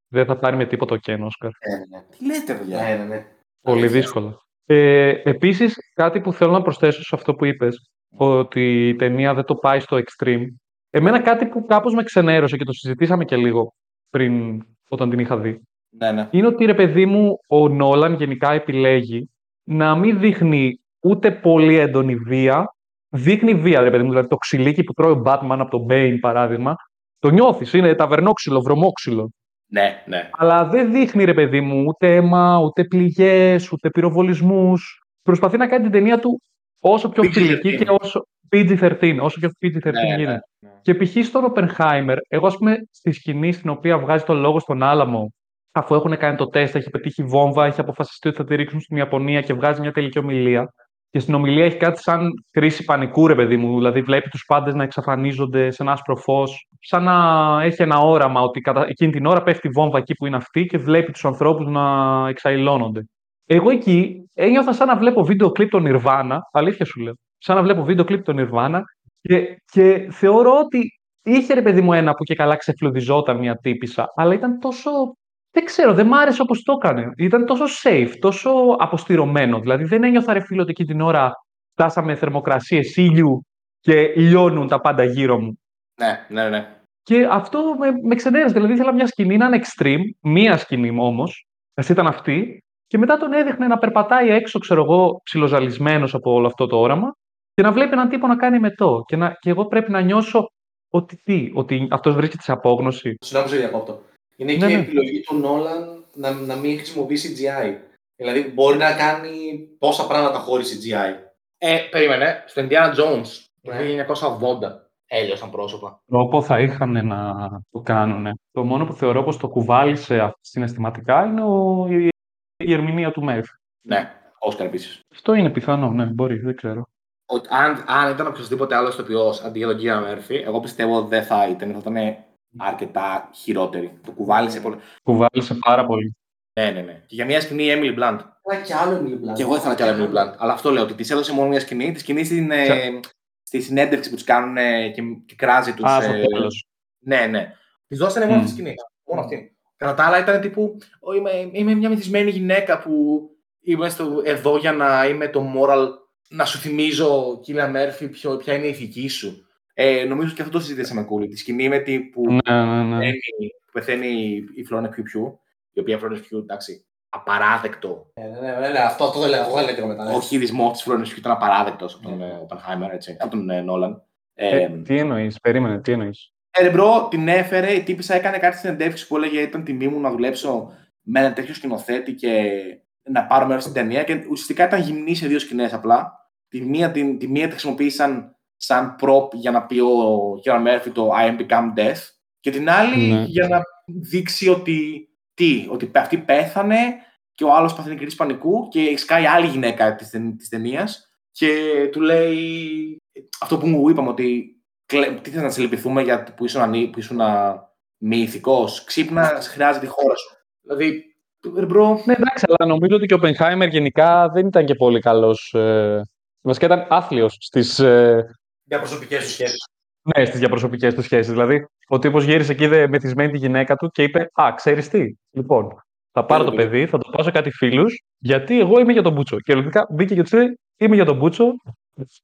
Δεν θα πάρει με τίποτα ο Ken Oscar. Ναι, ναι, ναι. Τι λέτε, παιδιά; Ναι, ναι, ναι. Πολύ Αλήθεια. δύσκολο. Ε, επίσης, κάτι που θέλω να προσθέσω σε αυτό που είπες, ότι η ταινία δεν το πάει στο extreme. Εμένα κάτι που κάπως με ξενέρωσε και το συζητήσαμε και λίγο πριν όταν την είχα δει, Ναι, ναι. είναι ότι ρε παιδί μου ο Νόλαν γενικά επιλέγει να μην δείχνει ούτε πολύ έντονη βία, δείχνει βία ρε παιδί μου, δηλαδή το ξυλίκι που τρώει ο Batman από τον Bane παράδειγμα, το νιώθεις, είναι ταβερνόξυλο, βρωμόξυλο. Ναι, ναι. Αλλά δεν δείχνει, ρε παιδί μου, ούτε αίμα, ούτε πληγές, ούτε πυροβολισμούς. Προσπαθεί να κάνει την ταινία του όσο πιο PG-13. φιλική και όσο. PG-13, όσο πιο PG-13 Ναι, ναι, γίνεται. ναι. Και π.χ. στον Oppenheimer, εγώ, ας πούμε, στη σκηνή στην οποία βγάζει το λόγο στον Άλαμο, αφού έχουν κάνει το τεστ, έχει πετύχει βόμβα, έχει αποφασιστεί ότι θα τη ρίξουν στην Ιαπωνία και βγάζει μια τελική ομιλία. Και στην ομιλία έχει κάτι σαν κρίση πανικού, ρε παιδί μου. Δηλαδή, βλέπει τους πάντες να εξαφανίζονται σε ένα άσπρο φως. Σαν να έχει ένα όραμα ότι κατά εκείνη την ώρα πέφτει η βόμβα εκεί που είναι αυτή και βλέπει τους ανθρώπους να εξαϊλώνονται. Εγώ εκεί ένιωθα σαν να βλέπω βίντεο κλιπ των Nirvana, αλήθεια σου λέω. Σαν να βλέπω βίντεο κλιπ των Nirvana και, και θεωρώ ότι είχε ρε παιδί μου ένα που και καλά ξεφλουδιζόταν μια τύπησα, αλλά ήταν τόσο. Δεν ξέρω, δεν μ' άρεσε όπως το έκανε. Ήταν τόσο safe, τόσο αποστηρωμένο. Δηλαδή δεν ένιωθα ρε φίλο ότι εκείνη την ώρα φτάσαμε θερμοκρασίες ήλιου και λιώνουν τα πάντα γύρω μου. Ναι, ναι, ναι. Και αυτό με, με ξενέρωσε. Δηλαδή ήθελα μια σκηνή να είναι extreme, μία σκηνή όμως, α ήταν αυτή, και Και μετά τον έδειχνε να περπατάει έξω, ξέρω εγώ, ψιλοζαλισμένος από όλο αυτό το όραμα και να βλέπει έναν τύπο να κάνει μετό. Και, να, και εγώ πρέπει να νιώσω ότι τι, ότι αυτός βρίσκεται σε απόγνωση. Συγγνώμη, σε διακόπτω. Είναι Ναι, και η ναι. επιλογή του Νόλαν να, να μην χρησιμοποιεί CGI. Δηλαδή μπορεί να κάνει πόσα πράγματα χωρίς CGI. Ε, περίμενε. Στο Indiana Jones Ναι. το 1980 έλειωσαν πρόσωπα. Τρόπο θα είχαν να το κάνουν. Το μόνο που θεωρώ πως το κουβάλισε συναισθηματικά είναι ο, η, η ερμηνεία του Μέρφυ. Ναι, Όσκαρ επίσης. Αυτό είναι πιθανό, ναι, μπορεί, δεν ξέρω. Αν, αν ήταν οποιοδήποτε άλλος ηθοποιό αντί για τον Κίρα Μέρφυ, εγώ πιστεύω δεν θα ήταν. Θα ήταν αρκετά χειρότερη. Το κουβάλισε πολύ. Κουβάλισε πάρα πολύ. Ναι, ναι, ναι. Και για μια σκηνή η Emily Blunt. Αλλά και άλλο Emily Blunt. Και εγώ ήθελα κι άλλο Emily Blunt. Αλλά αυτό λέω ότι της έδωσε μόνο μια σκηνή. Τη σκηνή στην, ε, στη συνέντευξη που τους κάνουν ε, και, και κράζει τους. Α, στο τέλος. Ναι, ναι. Της δώσανε μόνο Μμ. αυτή τη σκηνή. Μόνο αυτή. Κατά τα άλλα ήταν τύπου. «Ω, Είμαι, είμαι μια μυθισμένη γυναίκα που είμαι στο, εδώ για να είμαι το moral. Να σου θυμίζω, κύριε Μέρφυ, ποιο, ποια είναι η ηθική σου. Ε, νομίζω και αυτό το συζήτησαμε κι όλοι. Τη σκηνή με τη που Ναι, ναι, ναι. πεθαίνει, που πεθαίνει η Φλόρεν Πιου Πιου, η οποία Φλόρεν Πιου, εντάξει, απαράδεκτο. Ναι, ναι, ναι, ναι, ναι, αυτό, αυτό το λέω. Εγώ έλεγα μετά. ναι. Ο χειρισμός της Φλόρεν Πιου ήταν απαράδεκτος από τον ε, Oppenheimer, έτσι, από τον ε, Νόλαν. Ε, Ε, τι εννοείς, περίμενε, τι εννοείς. ε, ρε bro, την έφερε, η τύπισσα έκανε κάτι στην συνέντευξη που έλεγε ήταν τιμή μου να δουλέψω με ένα τέτοιο σκηνοθέτη και να πάρω μέρος στην ταινία. Και ουσιαστικά ήταν γυμνή σε δύο σκηνές απλά. Τη μία, την, τη μία τη χρησιμοποίησαν σαν prop για να πει ο Κιόρα Μέρφυ το I am become death. Και την άλλη Ναι. για να δείξει ότι. Τι, ότι αυτή πέθανε και ο άλλος παθαίνει κρίση πανικού και σκάει άλλη γυναίκα της της ταινίας και του λέει αυτό που μου είπαμε ότι κλε- τι θες να σε λυπηθούμε για που ήσουν, ανή, που ήσουν α, μη ηθικός. Ξύπνα, χρειάζεται η χώρα σου. Δηλαδή, ρε bro, Ναι, εντάξει, αλλά νομίζω ότι και ο Oppenheimer γενικά δεν ήταν και πολύ καλός. Ε, βασικά ήταν άθλιος στις ε, Για προσωπικές τους σχέσεις. ναι, στις διαπροσωπικές τους σχέσεις. Δηλαδή, ο τύπος γύρισε και είδε μεθυσμένη τη γυναίκα του και είπε: Α, ξέρεις τι. Λοιπόν, θα πάρω το παιδί. παιδί, θα το πάω σε κάτι φίλους, γιατί εγώ είμαι για τον μπούτσο. Και λογικά μπήκε και του είπε: Είμαι για τον μπούτσο.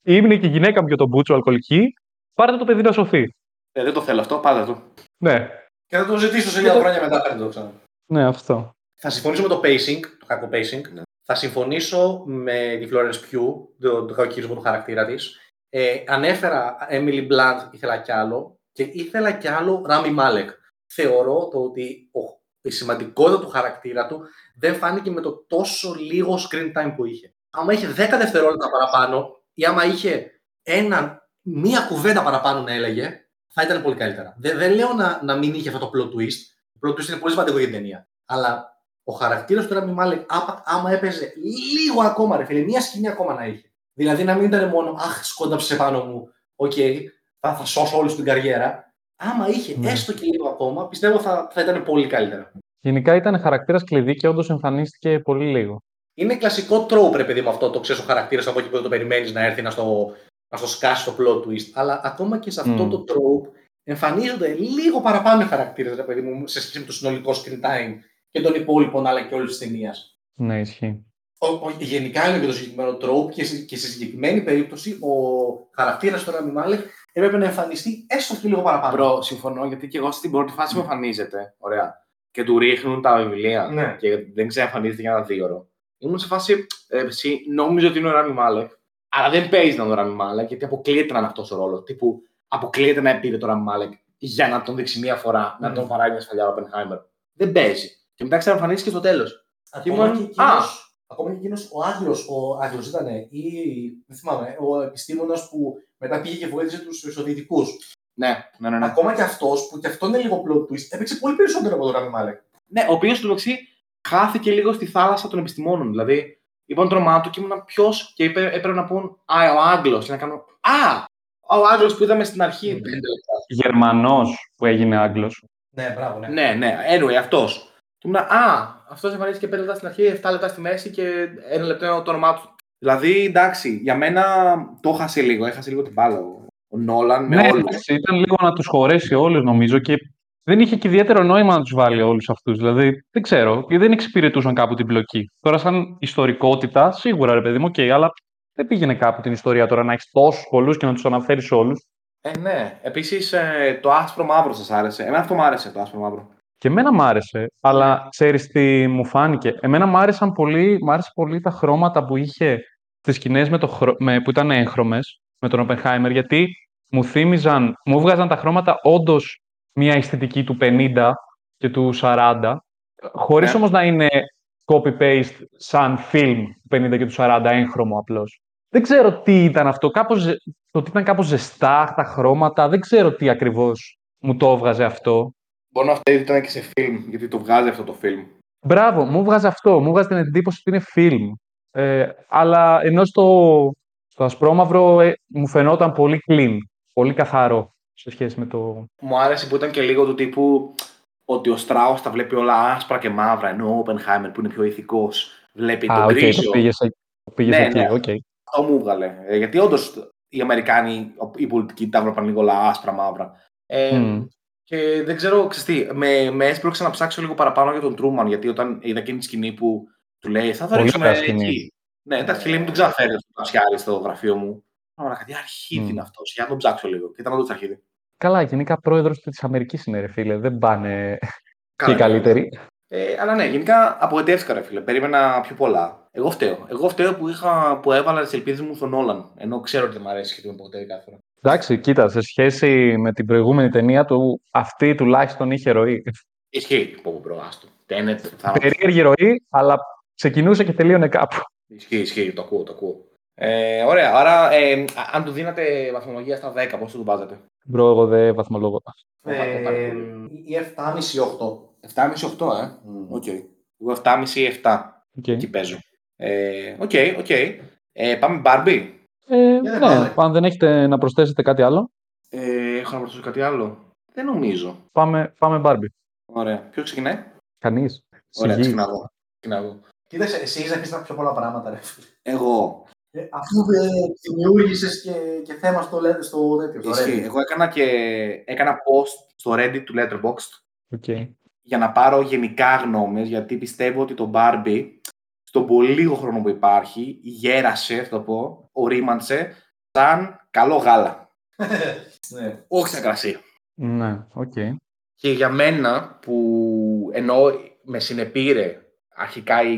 Είναι και η γυναίκα μου για τον μπούτσο, αλκοολική. Πάρτε το παιδί να σωθεί. ε, δεν το θέλω αυτό, πάντα το. Ναι, Και θα το ζητήσω σε δύο χρόνια μετά. Πέντε το ξανά. ναι, αυτό. Θα συμφωνήσω με το pacing, το κακό pacing. Ναι. Θα συμφωνήσω με τη Florence Pugh, το, το κακοκύρισμα του χαρακτήρα της. Ε, ανέφερα Emily Blunt, ήθελα κι άλλο. Και ήθελα κι άλλο Rami Malek. Θεωρώ το ότι ο, η σημαντικότητα του χαρακτήρα του δεν φάνηκε με το τόσο λίγο screen time που είχε. Άμα είχε 10 δευτερόλεπτα παραπάνω ή άμα είχε ένα, μία κουβέντα παραπάνω να έλεγε, θα ήταν πολύ καλύτερα. Δεν, δεν λέω να, να μην είχε αυτό το plot twist. Το plot twist είναι πολύ σημαντικό για την ταινία. Αλλά ο χαρακτήρας του Ράμι Μάλεκ, άμα, άμα έπαιζε λίγο ακόμα, ρε φίλε, μία σκηνή ακόμα να είχε. Δηλαδή να μην ήταν μόνο Αχ, σκόνταψε πάνω μου, οκ, θα, θα σώσω όλη σου την καριέρα. Άμα είχε Ναι. έστω και λίγο ακόμα, πιστεύω θα, θα ήταν πολύ καλύτερα. Γενικά ήταν χαρακτήρας κλειδί και όντως εμφανίστηκε πολύ λίγο. Είναι κλασικό trope, ρε παιδί μου, αυτό το ξέρεις ο χαρακτήρας από εκεί που δεν το περιμένεις να έρθει να στο, να στο σκάσει το plot twist. Αλλά ακόμα και σε αυτό Μμ. το trope εμφανίζονται λίγο παραπάνω χαρακτήρες, ρε παιδί μου, σε σχέση με το συνολικό screen time και των υπόλοιπων αλλά και όλη της ταινίας. Ναι, ισχύει. Ο, ο, γενικά είναι και το συγκεκριμένο trope και, σε- και σε συγκεκριμένη περίπτωση ο χαρακτήρας του Ράμι Μάλεκ έπρεπε να εμφανιστεί έστω και λίγο παραπάνω. Μπρο, συμφωνώ γιατί και εγώ στην πρώτη φάση που εμφανίζεται, ωραία, και του ρίχνουν τα βιβλία Ναι. και δεν ξαναεμφανίζεται για ένα δύο ώρο. Ήμουν σε φάση, ε, εσύ νόμιζα ότι είναι ο Ράμι Μάλεκ, αλλά δεν παίζει να είναι ο Ράμι Μάλεκ γιατί αποκλείεται να είναι αυτός ο ρόλος. Τύπου, αποκλείεται να επήρε το Ράμι Μάλεκ για να τον δείξει μία φορά, να Μμ. τον παράγει μια σφαλιά ο Oppenheimer. Δεν παίζει. Και μετά ξαναεμφανίζεται και στο τέλος. Ακόμα ήμουν- και εκείνος, ακόμα και εκείνος ο Άγγλος, ο Άγγλος ήταν ή δεν θυμάμαι, ο επιστήμονας που μετά πήγε και βοήθησε τους Σοβιετικούς. Ναι, ναι, ναι. ναι. Ακόμα και αυτός, που και αυτό είναι λίγο plot twist, έπαιξε πολύ περισσότερο από τον Ράμι Μάλεκ. Ναι, ο οποίο του μεταξύ χάθηκε λίγο στη θάλασσα των επιστημόνων. Δηλαδή, είπαν το όνομά του και ήμουν ποιος και είπε, έπρεπε να πούν Α, ο Άγγλος. Και να κάνω Α, ο Άγγλος που είδαμε στην αρχή. Mm. πέντε λεπτά. Γερμανός που έγινε Άγγλος. Ναι, μπράβο, ναι. Ναι, ναι, anyway, αυτός. Και ήμουν Α, αυτός εμφανίστηκε 5 λεπτά στην αρχή, 7 λεπτά στη μέση και ένα λεπτό είναι το όνομά του. Δηλαδή, εντάξει, για μένα το έχασε λίγο. Έχασε λίγο την μπάλα ο, ο Νόλαν με Ναι, όλους. εντάξει, ήταν λίγο να τους χωρέσει όλους νομίζω και δεν είχε και ιδιαίτερο νόημα να τους βάλει όλους αυτούς. Δηλαδή, δεν ξέρω, και δεν εξυπηρετούσαν κάπου την πλοκή. Τώρα, σαν ιστορικότητα, σίγουρα ρε παιδί μου, οκ, αλλά δεν πήγαινε κάπου την ιστορία τώρα να έχεις τόσους πολλούς και να τους αναφέρεις όλους. Ε, ναι. Επίσης, το άσπρο μαύρο σας άρεσε. Εμένα αυτό μου άρεσε το άσπρο μαύρο. Και εμένα μ' άρεσε, αλλά ξέρεις τι μου φάνηκε. Εμένα μ' άρεσαν πολύ, μ' άρεσε πολύ τα χρώματα που είχε στις σκηνές με το, χρο- με, που ήταν έγχρωμες με τον Oppenheimer, γιατί μου θύμιζαν, μου βγάζαν τα χρώματα όντως μια αισθητική του 50 και του 40, χωρίς Ναι. όμως να είναι copy-paste σαν film του 50 και του 40 έγχρωμο απλώς. Δεν ξέρω τι ήταν αυτό, κάπως, ζε- το ότι ήταν κάπως ζεστά τα χρώματα, δεν ξέρω τι ακριβώς μου το έβγαζε αυτό. Μπορεί να αυτό ήταν και σε φιλμ, γιατί το βγάζει αυτό το φιλμ. Μπράβο, μου βγάζει αυτό. Μου βγάζει την εντύπωση ότι είναι film. Ε, αλλά ενώ στο, στο ασπρόμαυρο ε, μου φαινόταν πολύ clean, πολύ καθαρό σε σχέση με το... Μου άρεσε που ήταν και λίγο του τύπου ότι ο Στράους τα βλέπει όλα άσπρα και μαύρα, ενώ ο Oppenheimer που είναι πιο ηθικός βλέπει Α, τον οκ, γκρίζο. το πήγες, ε- το πήγες Ναι, εκεί, ναι. οκ. Αυτό μου έβγαλε. Ε, γιατί όντως οι Αμερικάνοι, οι πολιτικοί τα βλέπαν λίγο όλα άσπρα μαύρα. Ε, Μμ. Και δεν ξέρω, ξέρεις τι, με, με έσπρωξε να ψάξω λίγο παραπάνω για τον Τρούμαν, γιατί όταν είδα εκείνη τη σκηνή που του λέει θα το Πολύ ρίξουμε ωραία σκηνή. εκεί. Ναι, εντάξει, λέει, μην τον ξαναφέρει το μπασταρδάκι στο γραφείο μου. Ωραία, κάτι αρχίδι Μμ. είναι αυτός. Για να τον ψάξω λίγο. Και ήταν όντως αρχίδι. Καλά, γενικά πρόεδρος της Αμερικής είναι ρε φίλε, δεν πάνε και οι Καλά, καλύτεροι. Ε, αλλά ναι, γενικά απογοητεύτηκα, ρε φίλε. Περίμενα πιο πολλά. Εγώ φταίω. Εγώ φταίω που, είχα, που έβαλα τις ελπίδες μου στον Νόλαν. Ενώ ξέρω ότι δεν μου αρέσει και ότι με απογοητεύει κάθε φορά. Εντάξει, κοίτα, σε σχέση με την προηγούμενη ταινία του, αυτή τουλάχιστον είχε ροή. Ισχύει. Πω, πω, bro, άστο. Tenet, θα... Περίεργη ροή, αλλά ξεκινούσε και τελείωνε κάπου. Ισχύει, ισχύει. Το ακούω, το ακούω. Ε, ωραία. Άρα, ε, α- αν του δίνατε βαθμολογία στα 10, πώς θα του βάζατε. Bro, εγώ δεν βαθμολόγω. Ε, ή 7,5-8. 7,5-8, ε. Οκ. Εγώ 7,5-7. Οκ. Εκεί παίζω. Ε, OK, OK. Ε, πάμε Barbie. Ε, δεν ναι, πάμε. αν δεν έχετε να προσθέσετε κάτι άλλο, Ε, έχω να προσθέσω κάτι άλλο. Δεν νομίζω. πάμε, πάμε Barbie. Ωραία. Ποιο ξεκινάει; Κανείς. Ωραία, Σιγή. ξεκινάω εγώ. Ξεκινάω εγώ. Κοίταξε, εσύ έχεις να πεις τα πιο πολλά πράγματα, ρε. φίλε. Εγώ. Ε, Αφού ε, δημιούργησες και, και θέμα στο, λέτε- στο τέτοιο. στο Ισχύει. Reddit. Εγώ έκανα και έκανα post στο Reddit του Letterboxd OK. για να πάρω γενικά γνώμες, γιατί πιστεύω ότι το Barbie, στον πολύ λίγο χρόνο που υπάρχει, γέρασε, θα το πω, ωρίμασε, σαν καλό γάλα. Ναι. Όχι σαν κρασί. Ναι, οκ. Και για μένα, που ενώ με συνεπήρε αρχικά η,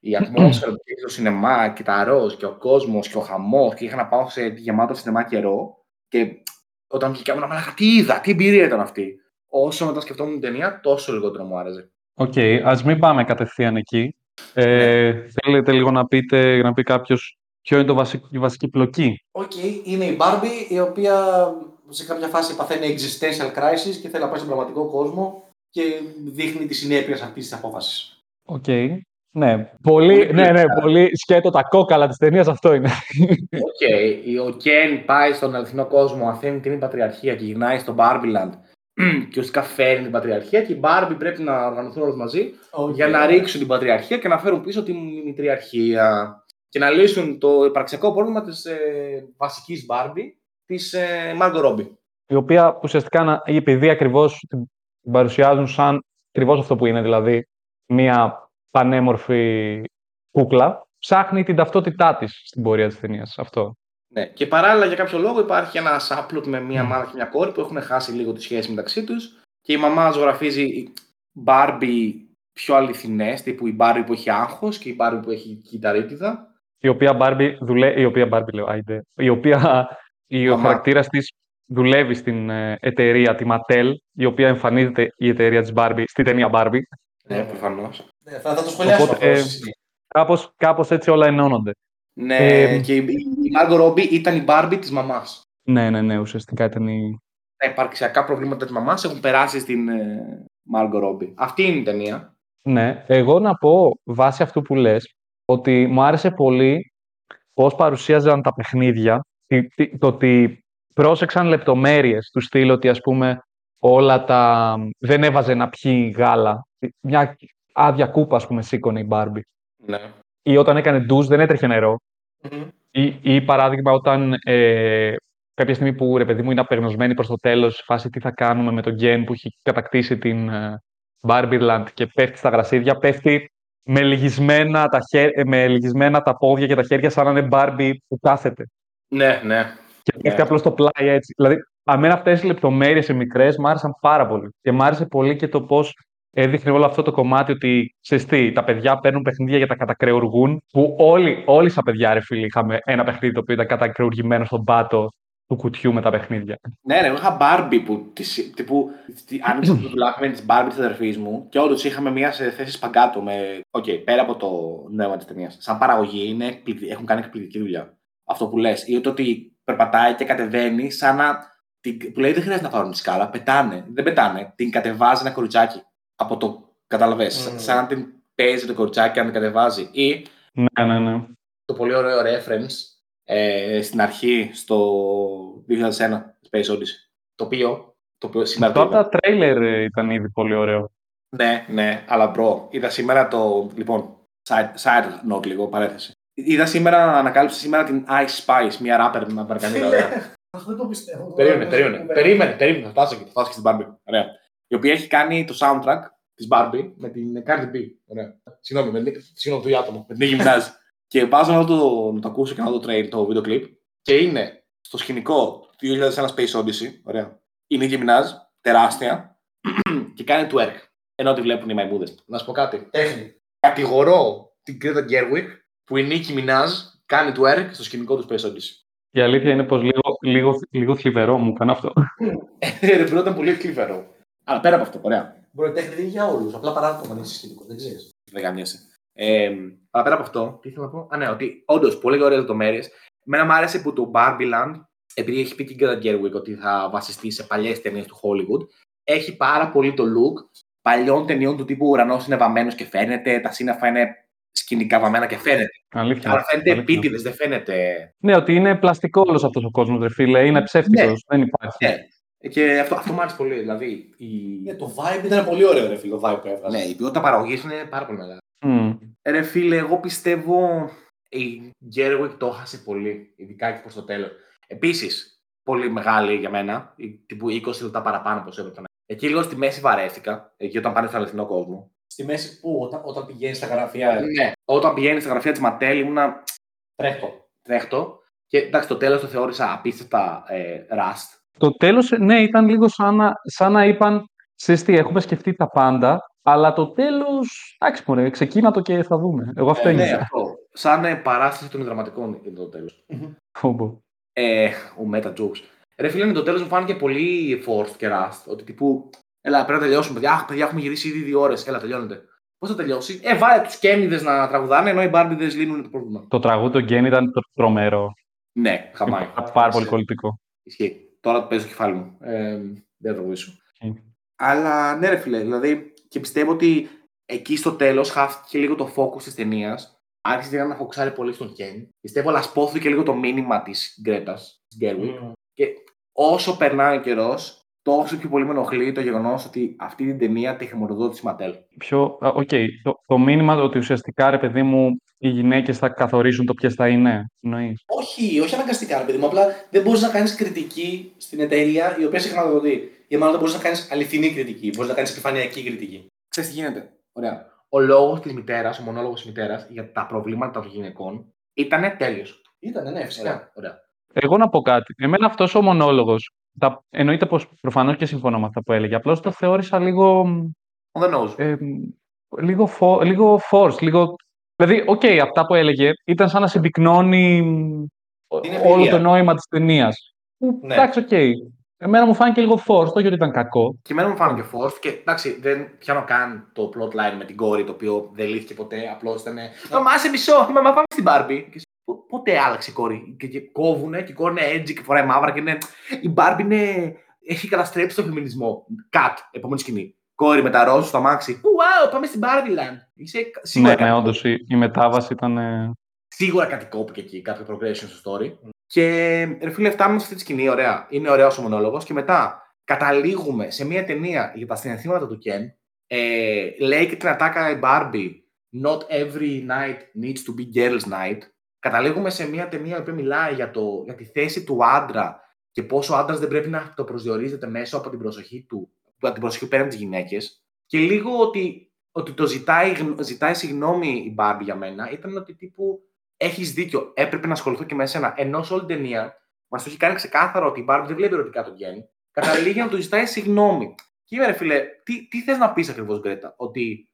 η ατμόσφαιρα που είχε στο σινεμά και τα ροζ και ο κόσμος και ο χαμός και είχα να πάω σε γεμάτο σινεμά καιρό και όταν βγήκα ήμουν μαλάκα τι είδα, τι εμπειρία ήταν αυτή. Όσο μετά σκεφτόμουν την ταινία, τόσο λιγότερο μου άρεσε. Οκ, ας μην πάμε κατευθείαν εκεί. Ε, Θέλετε λίγο να πείτε, να πει κάποιος ποιο είναι το βασικό, η βασική πλοκή; Οκ, είναι η Barbie η οποία σε κάποια φάση παθαίνει existential crisis και θέλει να πάει στον πραγματικό κόσμο και δείχνει τη συνέπεια αυτής της απόφασης. Οκ. Ναι, πολύ, Πολύ ναι, ναι, πλοκά. πολύ σκέτο τα κόκαλα της ταινίας αυτό είναι. Οκ, ο Κεν πάει στον αληθινό κόσμο, αφήνει την πατριαρχία και γυρνάει στο Barbieland και ουσιαστικά φέρνει την πατριαρχία και οι Barbie πρέπει να οργανωθούν όλες μαζί για να ρίξουν την πατριαρχία και να φέρουν πίσω τη μητριαρχία και να λύσουν το υπαρξιακό πρόβλημα της ε, βασικής Barbie, της ε, Margot Robbie. η οποία ουσιαστικά, να- ή επειδή ακριβώς την την παρουσιάζουν σαν ακριβώς αυτό που είναι, δηλαδή μία πανέμορφη κούκλα, ψάχνει την ταυτότητά της στην πορεία της ταινίας. Αυτό. Ναι. Και παράλληλα για κάποιο λόγο υπάρχει ένας σάπλουτ με μία Μμ. μάνα και μια κόρη που έχουν χάσει λίγο τη σχέση μεταξύ τους και η μαμά ζωγραφίζει Barbie πιο αληθινές, τύπου η Barbie που έχει άγχος και η Barbie που έχει κυταρίτιδα. Η οποία Barbie δουλεύει, η οποία Barbie λέω, άιντε, η οποία η, ο Μαμά. χαρακτήρας της δουλεύει στην ε, εταιρεία, τη Mattel, η οποία εμφανίζεται η εταιρεία της Barbie στη ταινία Barbie. Ναι, προφανώς. Ναι, θα, θα το σχολιάσω Οπότε, αυτό. ε, στη συνέχεια. Κάπως, κάπως έτσι όλα ενώνονται. Ναι, Ε, και η, η Margot Robbie ήταν η Barbie της μαμάς. Ναι, ναι, ναι, ουσιαστικά ήταν η... Τα υπαρξιακά προβλήματα της μαμάς έχουν περάσει στην ε, Margot Robbie. Αυτή είναι η ταινία. Ναι, εγώ να πω βάσει αυτού που λες ότι μου άρεσε πολύ πώς παρουσίαζαν τα παιχνίδια, τι- τι- το ότι πρόσεξαν λεπτομέρειες του στυλ ότι ας πούμε όλα τα... δεν έβαζε να πιει γάλα. Μια άδεια κούπα ας πούμε σήκωνε η Barbie. Ναι. Ή όταν έκανε ντους δεν έτρεχε νερό. Μμμ. Ή, ή παράδειγμα όταν ε, κάποια στιγμή που ρε παιδί μου είναι απεγνωσμένη προς το τέλος, σε φάση τι θα κάνουμε με τον Γκέν που έχει κατακτήσει την ε, Barbieland και πέφτει στα γρασίδια, πέφτει με λυγισμένα, τα χέρ- ε, με λυγισμένα τα πόδια και τα χέρια σαν να είναι Barbie που κάθεται. Ναι, ναι. Και πέφτει Ναι. απλώς στο πλάι έτσι. Δηλαδή αμένα αυτές οι λεπτομέρειες οι μικρές μ' άρεσαν πάρα πολύ. Και μ' άρεσε πολύ και το πώς έδειχνε όλο αυτό το κομμάτι ότι ξέρεις τι, τα παιδιά παίρνουν παιχνίδια για τα κατακρεουργούν. Που όλοι, όλοι σαν παιδιά, ρε φίλοι, είχαμε ένα παιχνίδι το οποίο ήταν κατακρεουργημένο στον πάτο του κουτιού με τα παιχνίδια. Ναι, ρε, εγώ είχα Barbie που, της, τύπου, τι- άνοιξα το δουλάπι με τις Barbie της αδερφής μου και όντως είχαμε μια σε θέση σπαγκάτο με. Οκ, πέρα από το νόημα της ταινίας. Σαν παραγωγή είναι, εκπληκτη- έχουν κάνει εκπληκτική δουλειά. Αυτό που λες. Ή το ότι περπατάει και κατεβαίνει σαν να. Την, που λέει δεν χρειάζεται να πάρουν τη σκάλα. Πετάνε. Δεν πετάνε. Την κατεβάζει ένα κοριτσάκι. Από το. Κατάλαβες. Mm. Σαν να την παίζει το κοριτσάκι αν την κατεβάζει. Ή Ναι, ναι, ναι. το πολύ ωραίο reference ε, στην αρχή στο 2001 Space Odyssey. Το οποίο, το οποίο σήμερα Αυτό το από είδα. τα τρέιλερ ε, ήταν ήδη πολύ ωραίο. Ναι, ναι, αλλά bro, είδα σήμερα το. Λοιπόν, side, side note λίγο, παρέθεση. Είδα σήμερα, ανακάλυψα σήμερα την Ice Spice, μια ράπερ με Αμερικανίδα. ωραία. Αυτό δεν το πιστεύω. περίμενε, περίμενε, περίμενε, περίμενε, θα φτάσω εκεί, θα φτάσω και στην Barbie. Ωραία. Η οποία έχει κάνει το soundtrack της Barbie με την Cardi B. Ωραία. Συγγνώμη, με, την- συγγνώμη, το άτομο, με την Nicki Minaj. και βάζω να το, να το ακούσω και να δω το trail, το βίντεο clip. Και είναι στο σκηνικό του 2001 Space Odyssey. Ωραία. Η Nicki Minaj, τεράστια, και κάνει twerk. Ενώ τη βλέπουν οι μαϊμούδες. Να σου πω κάτι. Τέχνη. Κατηγορώ την Greta Gerwig που η Nicki Minaj κάνει twerk στο σκηνικό του Space Odyssey. Η αλήθεια είναι πως λίγο, λίγο, λίγο θλιβερό μου έκανε αυτό. Ε, Ρε, bro, ήταν πολύ θλιβερό. Αλλά πέρα από αυτό, ωραία. Μπορεί τέχνη δεν είναι για όλους. Απλά παράδειγμα είναι σχετικός. Δεν ξέρεις. Δεν γαμιέσαι. Ε, αλλά πέρα από αυτό, τι ήθελα να πω; Α, ναι, ότι όντως πολύ ωραίες λεπτομέρειες. Εμένα μου άρεσε που το Barbie επειδή έχει πει και η Greta Gerwig ότι θα βασιστεί σε παλιές ταινίες του Hollywood, έχει πάρα πολύ το look παλιών ταινιών του τύπου ουρανός είναι βαμμένος και φαίνεται, τα σύννεφα είναι σκηνικά βαμμένα και φαίνεται. Αλήθεια. Αλλά φαίνεται αλήθεια. επίτηδες, δεν φαίνεται. Ναι, ότι είναι πλαστικό όλος αυτός ο κόσμος, ρε φίλε. Είναι ψεύτικος. Ναι. Δεν υπάρχει. Ναι. Και αυτό, αυτό μου άρεσε πολύ. Δηλαδή, η, Ναι, το vibe ήταν πολύ ωραίο, ρε φίλο. Το vibe που έβγαζες. ναι, η ποιότητα παραγωγής είναι πάρα πολύ μεγάλη. Μμ. Ρε φίλε, εγώ πιστεύω η Gerwig το έχασε πολύ, ειδικά και προς το τέλος. Επίσης, πολύ μεγάλη για μένα, η- τύπου 20 λεπτά παραπάνω όπως έπρεπε να Εκεί λίγο στη μέση βαρέθηκα, εκεί όταν πάνε στον αληθινό κόσμο. Στη μέση που όταν, όταν πηγαίνει στα γραφεία. Ναι. Όταν πηγαίνει στα γραφεία της Ματέλ ήμουνα Τρέχτο. τρέχτο και εντάξει το τέλος το θεώρησα απίστευτα ε, rust. Το τέλος, ναι, ήταν λίγο σαν να, σαν να είπαν. Ξέρεις τι, έχουμε σκεφτεί τα πάντα, αλλά το τέλος. Εντάξει, μωρέ, ξεκίνα το και θα δούμε. Εγώ αυτό Ε, Ναι, ένιωσα. αυτό. Σαν ε, παράσταση των δραματικών ήταν το τέλος. Φόμπο. Ε, ο Meta Jokes. Ρε φίλε, το τέλος μου φάνηκε πολύ forced και rust. Ότι τύπου, έλα, πρέπει να τελειώσουμε, παιδιά. Αχ, παιδιά, έχουμε γυρίσει ήδη δύο ώρες. Έλα, τελειώνεται. Πώς θα τελειώσει; Ε, βάλε τους Κένιδες να τραγουδάνε, ενώ οι Μπάρμπιδες λύνουν το πρόβλημα. Το τραγούδι του Κεν ήταν τρο- τρομερό. Ναι, γαμάει. Πάρα πολύ κολλητικό. Ισχύει. Τώρα το παίζω στο κεφάλι μου. Ε, δεν θα το βοηθήσω. Ισχύει. Αλλά ναι, ρε φίλε, δηλαδή και πιστεύω ότι εκεί στο τέλος χάθηκε λίγο το focus της ταινίας. Άρχισε να φοκουσάρει πολύ στον Κέν. Πιστεύω, αλλά σπόθηκε λίγο το μήνυμα της Γκρέτας, της Γκέργουικ. Και όσο περνάει ο καιρός, τόσο πιο πολύ με ενοχλεί το γεγονός ότι αυτή την ταινία τη χρηματοδότησε η Ματέλ. Πιο, α, οκ, το, το μήνυμα ότι ουσιαστικά, ρε παιδί μου, οι γυναίκες θα καθορίσουν το ποιες θα είναι. Εννοείς; Όχι, όχι αναγκαστικά, ρε παιδί μου. Απλά δεν μπορείς να κάνεις κριτική στην εταιρεία η οποία σε χρηματοδοτεί. Ή μάλλον δεν μπορείς να κάνεις αληθινή κριτική. Μπορείς να κάνεις επιφανειακή κριτική. Ξέρεις τι γίνεται; Ωραία. Ο λόγος της μητέρας, ο μονόλογος της μητέρας για τα προβλήματα των γυναικών ήταν τέλειος. Ήταν, ναι, φυσικά. Ωραία. Ωραία. Εγώ να πω κάτι. Εμένα αυτός ο μονόλογος. Εννοείται πως προφανώς και συμφωνώ με αυτά που έλεγε. Απλώς το θεώρησα λίγο. On the nose. ε, λίγο, φο, λίγο forced, λίγο... Δηλαδή, οκ, αυτά που έλεγε ήταν σαν να συμπυκνώνει Την όλο εμπειρία. το νόημα της ταινίας. Ναι. Εντάξει, οκ. Εμένα μου φάνηκε λίγο forced, όχι ότι ήταν κακό. Και εμένα μου φάνηκε forced και εντάξει, δεν πιάνω καν το plotline με την κόρη το οποίο δεν λύθηκε ποτέ. Απλώς ήταν. Μαμά, σε μισώ, μα πάμε στην Barbie. Και πο- πότε άλλαξε η κόρη; Και, και κόβουνε και η κόρη είναι edgy και φοράει μαύρα και είναι. Η Barbie είναι. Έχει καταστρέψει το φεμινισμό. Κατ, επόμενη σκηνή. Κόρη με τα ροζ στο αμάξι. Wow, πάμε στην Barbie Land. Είσαι σίγουρα, Ναι, κάτι, ναι, όντως, η, η μετάβαση ήταν... ε, σίγουρα κάτι κόπηκε εκεί, κάποιο progression στο story. Και ρε φίλε, φτάνουμε σε αυτή τη σκηνή, ωραία. Είναι ωραίος ο μονόλογος και μετά καταλήγουμε σε μια ταινία για τα συναισθήματα του Ken. Ε, λέει και την ατάκα η Barbie. Not every night needs to be girls' night. Καταλήγουμε σε μια ταινία που μιλάει για, το, για τη θέση του άντρα και πόσο ο άντρας δεν πρέπει να το προσδιορίζεται μέσω από την προσοχή του, από την προσοχή πέραν τις γυναίκες. Και λίγο ότι, ότι το ζητάει, γν- ζητάει συγγνώμη η Barbie για μένα ήταν ότι τύπου έχεις δίκιο. Έπρεπε να ασχοληθώ και με εσένα. Ενώ σε όλη την ταινία μας το έχει κάνει ξεκάθαρο ότι η Barbie δεν βλέπει ερωτικά τον Ken, καταλήγει να του ζητάει συγγνώμη. Και είπε, ρε φίλε, τι, τι θες να πεις ακριβώς, Γκρέτα, ότι, η-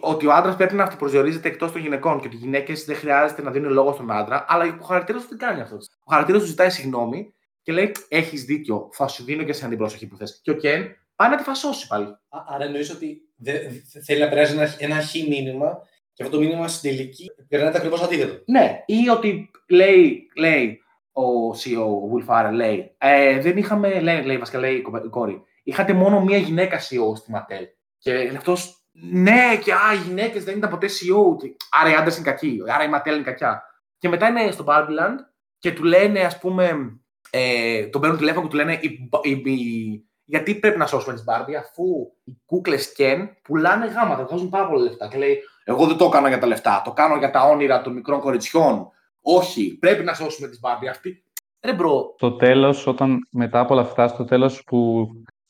ότι ο άντρας πρέπει να αυτοπροσδιορίζεται εκτός των γυναικών και ότι οι γυναίκες δεν χρειάζεται να δίνουν λόγο στον άντρα, αλλά ο χαρακτήρας του δεν κάνει αυτό. Ο χαρακτήρας του ζητάει συγγνώμη και λέει: Έχεις δίκιο, θα σου δίνω και σε την προσοχή που θες. Και ο Ken πάει να τη φασώσει πάλι. Α- Άρα εννοείς ότι δεν- θε- θέλει να περάσει ένα, ένα χ μήνυμα και αυτό το μήνυμα στην τελική περνάει ακριβώς αντίθετο. Ναι, ή ότι λέει, λέει ο CEO, ο Will Farrell, λέει, ε, δεν είχαμε, λέει, λέει, βασικά λέει η κοπε- η κόρη, είχατε μόνο μία γυναίκα CEO στη Mattel. Και είναι αυτός, ναι, και α, οι γυναίκες δεν ήταν ποτέ CEO, και, άρα οι άντρες είναι κακοί, άρα η Mattel είναι κακιά. Και μετά είναι στο Barbieland και του λένε, ας πούμε, ε, τον παίρνουν τηλέφωνο και του λένε, η, η, η- γιατί πρέπει να σώσουμε τις Barbie, αφού οι κούκλες Ken πουλάνε γάμα τα, βγάζουν πάρα πολλά λεφτά. Και λέει, εγώ δεν το έκανα για τα λεφτά. Το κάνω για τα όνειρα των μικρών κοριτσιών. Όχι, πρέπει να σώσουμε τις Barbie. Αυτή. Ρε bro. Στο τέλος, όταν μετά από όλα αυτά, στο τέλος που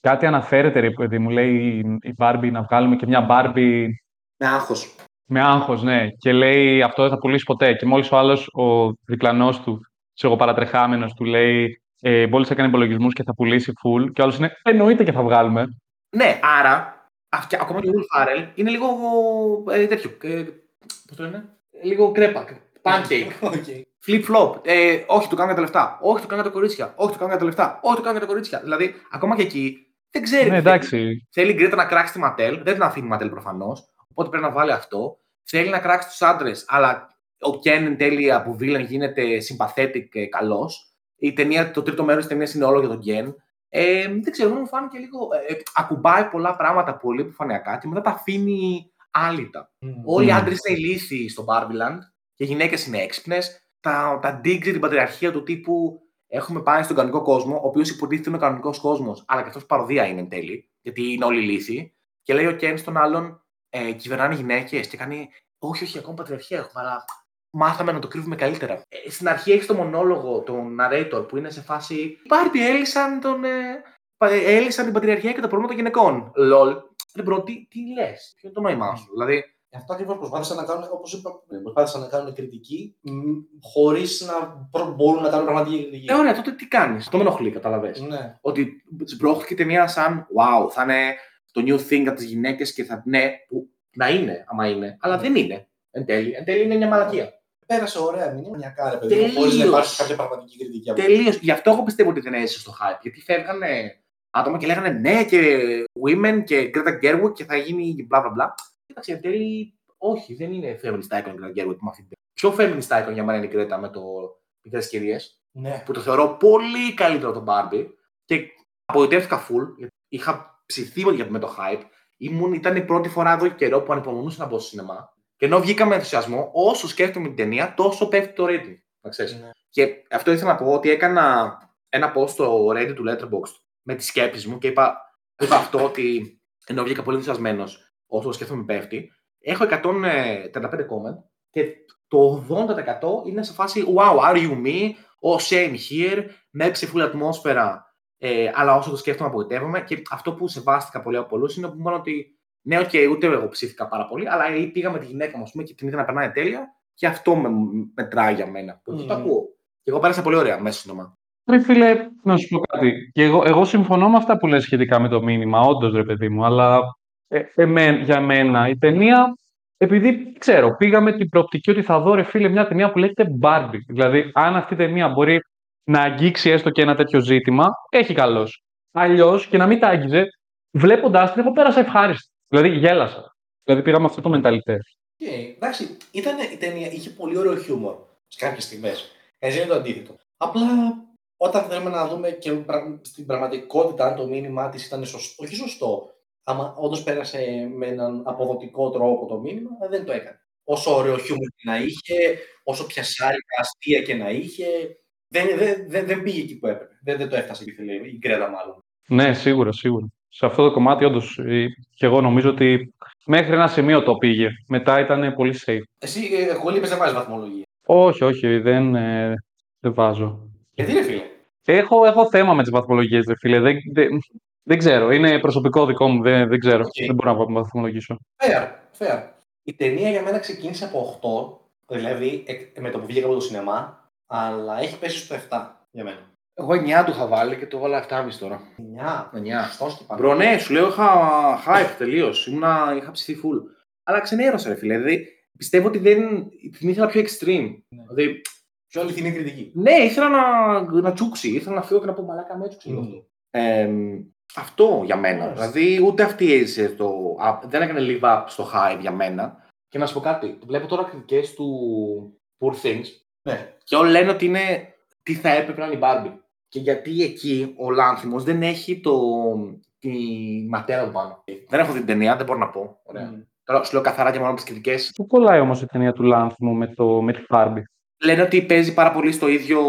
κάτι αναφέρεται, ρε παιδί μου, λέει η- η Barbie να βγάλουμε και μια Barbie Με άγχος. με άγχος, ναι, και λέει αυτό δεν θα πουλήσει ποτέ. Και μόλις ο άλλος, ο διπλανός του, ξέρω, παρατρεχάμενος, του λέει ε, μόλις έκανε υπολογισμούς και θα πουλήσει full, και ο άλλος είναι εννοείται και θα βγάλουμε. Ναι, άρα, αυ- ακόμα και ο Will Farrell είναι λίγο ε, τέτοιο. Ε, Πώς το λένε, λίγο κρέπα. Pancake. Okay. Flip-flop. Ε, όχι, το κάνω για τα λεφτά. Όχι, το κάνω για τα κορίτσια. Όχι, το κάνω για τα λεφτά. Όχι, το κάνω για τα κορίτσια. Δηλαδή, ακόμα και εκεί δεν ξέρει. Ναι, τι θέλει. εντάξει. Θέλει η Γκρέτα να κράξει τη Ματέλ, δεν την αφήνει η Ματέλ προφανώς. Οπότε πρέπει να βάλει αυτό. Θέλει να κράξει τους άντρες, αλλά ο Κέν εν τέλει από villain γίνεται sympathetic και καλός. Η ταινία, το τρίτο μέρος της ταινίας είναι όλο για τον Κέν. Ε, δεν ξέρω, μου φάνηκε λίγο. Ε, ε, ακουμπάει πολλά πράγματα πολύ επιφανειακά και μετά τα αφήνει άλυτα. Όλοι οι Mm. άντρες είναι ηλίθιοι στο Barbieland και οι γυναίκες είναι έξυπνες. Τα, τα digs για την πατριαρχία του τύπου έχουμε πάει στον κανονικό κόσμο, ο οποίος υποτίθεται είναι ο κανονικός κόσμος, αλλά και αυτός παροδία είναι εν τέλει, γιατί είναι όλοι ηλίθιοι. Και λέει ο Κέν στον άλλον, ε, κυβερνάνε γυναίκες και κάνει, Όχι, όχι, ακόμα πατριαρχία έχουμε, αλλά μάθαμε να το κρύβουμε καλύτερα. Ε, στην αρχή έχεις το μονόλογο, τον narrator, που είναι σε φάση. Οι Barbie έλυσαν, τον, ε, πα- ε, έλυσαν την πατριαρχία και τα προβλήματα των γυναικών. LOL. Ρε bro, τι, τι λες, ποιο είναι το νόημά σου; Δηλαδή, Γι' αυτό ακριβώς προσπάθησαν να κάνουν, όπως είπα πριν, προσπάθησαν να κάνουν κριτική χωρίς να προ- μπορούν να κάνουν πραγματική κριτική. Ε, ωραία, τότε τι κάνεις; Αυτό με ενοχλεί, καταλαβες. Ναι. Ότι σμπρώχτηκε η ταινία σαν wow, θα είναι το new thing για τις γυναίκες και θα. Ναι, που να είναι, άμα είναι, αλλά δεν είναι. Εν τέλει, εν τέλει είναι μια μαλακία. Πέρασε ωραία μηνύμα, μια κάρα, παιδί. Τελείως. Χωρίς να υπάρξει κάποια πραγματική κριτική από Τελείως. Γι' αυτό εγώ πιστεύω ότι δεν έζησε στο hype. Γιατί φεύγανε άτομα και λέγανε ναι και women και Greta Gerwig και θα γίνει bla bla bla. Κοίταξε, εν τέλει, όχι, δεν είναι feminist icon η Greta Gerwig με αυτή την Πιο feminist icon για μένα είναι η Greta με το Μικρές Κυρίες. Ναι. που το θεωρώ πολύ καλύτερο τον Barbie και απογοητεύτηκα full, γιατί είχα ψηθεί για- με το hype. Ήμουν, ήταν η πρώτη φορά εδώ και καιρό που ανυπομονούσα να μπω στο σινεμά. Και ενώ βγήκα με ενθουσιασμό, όσο σκέφτομαι την ταινία, τόσο πέφτει το rating. Να ξέρεις. Ναι. Και αυτό ήθελα να πω ότι έκανα ένα post στο Reddit του Letterboxd με τις σκέψεις μου και είπα, είπα αυτό ότι ενώ βγήκα πολύ ενθουσιασμένος όσο σκέφτομαι πέφτει, έχω 135 comment και το 80% είναι σε φάση Wow, are you me? Oh, same here. Με ψηφούλη ατμόσφαιρα. Ε, αλλά όσο το σκέφτομαι, απογοητεύομαι. Και αυτό που σεβάστηκα πολύ από πολλούς είναι που μου είπαν ότι ναι, οκ, ούτε εγώ ψήθηκα πάρα πολύ, αλλά ε, πήγα με τη γυναίκα μου ας πούμε, και την είδα να περνάει τέλεια και αυτό με, μετράει για μένα. Που Μμμ. το ακούω. Και εγώ πέρασα πολύ ωραία μέσα στο σινεμά. Ρε φίλε, να σου πω κάτι. Και εγώ, εγώ συμφωνώ με αυτά που λες σχετικά με το μήνυμα, όντως ρε παιδί μου, αλλά ε, εμέ- για μένα η ταινία, επειδή ξέρω, πήγα με την προοπτική ότι θα δω ρε φίλε μια ταινία που λέγεται Barbie. Δηλαδή, αν αυτή η ταινία μπορεί να αγγίξει έστω και ένα τέτοιο ζήτημα, έχει καλώς. Αλλιώς και να μην τα άγγιζε, βλέποντάς την, εγώ πέρασα ευχάριστα. Δηλαδή, γέλασα. Δηλαδή, πήγα με αυτό το μενταλιτέ. Οκ, εντάξει, ήταν, η ταινία είχε πολύ ωραίο χιούμορ σε κάποιες στιγμές. Έτσι είναι το αντίθετο. Απλά όταν θέλουμε να δούμε και πρα- στην πραγματικότητα αν το μήνυμά της ήταν σωστό, όχι σωστό, άμα όντως πέρασε με έναν αποδοτικό τρόπο το μήνυμα, ε, δεν το έκανε. Όσο ωραίο χιούμορ και να είχε, όσο πιασάρικα αστεία και να είχε, δεν, δεν, δεν, δεν πήγε εκεί που έπρεπε. Δεν, δεν το έφτασε εκεί, θέλει, η Γκρέτα μάλλον. Ναι, σίγουρα, σίγουρα. Σε αυτό το κομμάτι, όντως, και εγώ νομίζω ότι μέχρι ένα σημείο το πήγε. Μετά ήταν πολύ safe. Εσύ, ε, εγώ λείπεις δεν βάζεις βαθμολογία. Όχι, όχι, δεν, ε, δεν βάζω. Γιατί ρε φίλε; Έχω, έχω θέμα με τις βαθμολογίες, ρε φίλε. Δεν, δεν, δεν ξέρω. Είναι προσωπικό δικό μου. Δεν, δεν ξέρω. Οκ. Δεν μπορώ να βαθμολογήσω. Fair, fair. Η ταινία για μένα ξεκίνησε από 8, δηλαδή εκ- με το που βγήκα από το σινεμά, αλλά έχει πέσει στο 7 για μένα. Εγώ 9 του είχα βάλει και το βάλα 7,5 τώρα. 9. 9. Αυτός και πάνω. Bro, ναι, σου λέω είχα hype τελείως. Ήμουνα, είχα ψηθεί full. Αλλά ξενέρωσα, ρε φίλε. Δηλαδή, πιστεύω ότι δεν την ήθελα πιο extreme. Δηλαδή, Πιο αληθινή κριτική. ναι, ήθελα να, να τσούξει. Ήθελα να φύγω και να πω μαλάκα με έτσουξε Μμμ. αυτό. Ε, αυτό για μένα. Μάλιστα. Δηλαδή, ούτε αυτή έζησε το. α, δεν έκανε live up στο hype για μένα. Και να σου πω κάτι. Βλέπω τώρα κριτικές του Poor Things Ναι. και όλοι λένε ότι είναι τι θα έπρεπε να είναι η Barbie. Και γιατί εκεί ο Λάνθιμος δεν έχει το, τη Ματέλ από πάνω. Δεν έχω δει την ταινία, δεν μπορώ να πω. Ωραία. Μμ. Τώρα σου λέω καθαρά και μόνο από τις κριτικές. Πού κολλάει όμως η ταινία του Λάνθιμου με, το, με τη Barbie; Λένε ότι παίζει πάρα πολύ στο ίδιο,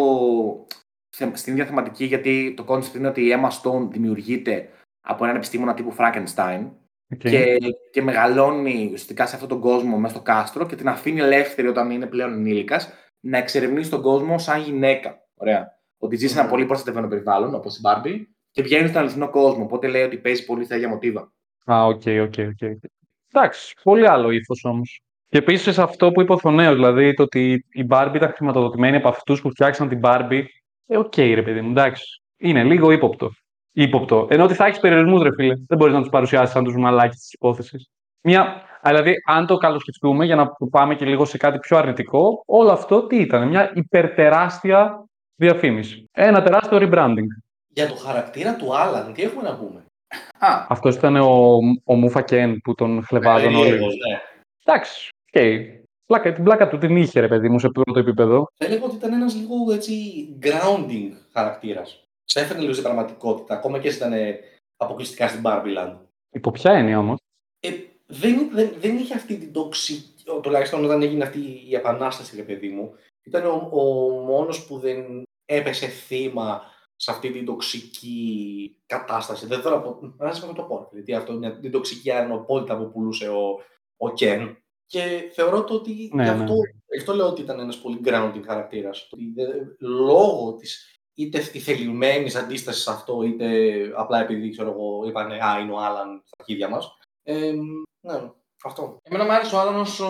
θε- στην ίδια θεματική, γιατί το concept είναι ότι η Emma Stone δημιουργείται από έναν επιστήμονα τύπου Frankenstein Οκ. και, και μεγαλώνει ουσιαστικά σε αυτόν τον κόσμο μέσα στο κάστρο και την αφήνει ελεύθερη όταν είναι πλέον ενήλικας να εξερευνήσει τον κόσμο σαν γυναίκα. Ωραία. Ότι ζει σε ένα Μμμ. πολύ προστατευμένο περιβάλλον, όπως η Barbie, και βγαίνει στον αληθινό κόσμο. Οπότε λέει ότι παίζει πολύ στα ίδια μοτίβα. Α, οκ, οκ, οκ. οκ. Εντάξει, πολύ άλλο ύφος όμως. Και επίσης αυτό που είπε ο Θονέο, δηλαδή το ότι η Barbie ήταν χρηματοδοτημένη από αυτούς που φτιάξαν την Barbie. Ε, οκ, ρε παιδί μου, εντάξει. Είναι λίγο ύποπτο. Ύποπτο. Ενώ ότι θα έχεις περιορισμούς, ρε φίλε. Δεν μπορείς να τους παρουσιάσεις σαν τους μαλάκες της υπόθεσης. Μια, α, δηλαδή, αν το καλοσκεφτούμε, για να πάμε και λίγο σε κάτι πιο αρνητικό, όλο αυτό τι ήταν, μια υπερτεράστια διαφήμιση. Ένα τεράστιο rebranding. Για το χαρακτήρα του Άλαν, τι έχουμε να πούμε; Α, Αυτός ήταν ο, ο μούφα Κεν που τον χλευάζαν όλοι. Περίεργος, ναι. Εντάξει, οκ. Πλάκα, την πλάκα του την είχε, ρε παιδί μου, σε πρώτο επίπεδο. Θα έλεγα ότι ήταν ένας λίγο έτσι grounding χαρακτήρας. Σε έφερνε λίγο στην πραγματικότητα, ακόμα και ήταν αποκλειστικά στην Barbie Υπό ποια έννοια όμως; Ε, δεν, δεν, δεν είχε αυτή την τοξική, τουλάχιστον όταν έγινε αυτή η επανάσταση, ρε παιδί μου. Ήταν ο, ο μόνος που δεν έπεσε θύμα σε αυτή την τοξική κατάσταση. Δεν θέλω να πω, να σας πω το πω, γιατί αυτό είναι την τοξική αρνοπόλητα που πουλούσε ο, ο Κεν. Και θεωρώ το ότι Ναι, γι' ναι. αυτό, γι' αυτό λέω ότι ήταν ένας πολύ grounding χαρακτήρας. Ότι δεν- λόγω της είτε τη θελημένη αντίστασης σε αυτό, είτε απλά επειδή ξέρω εγώ, είπανε Α, είναι ο Άλαν στα αρχίδια μας. Ε, ναι, αυτό. Εμένα μου άρεσε ο Άλαν όσο.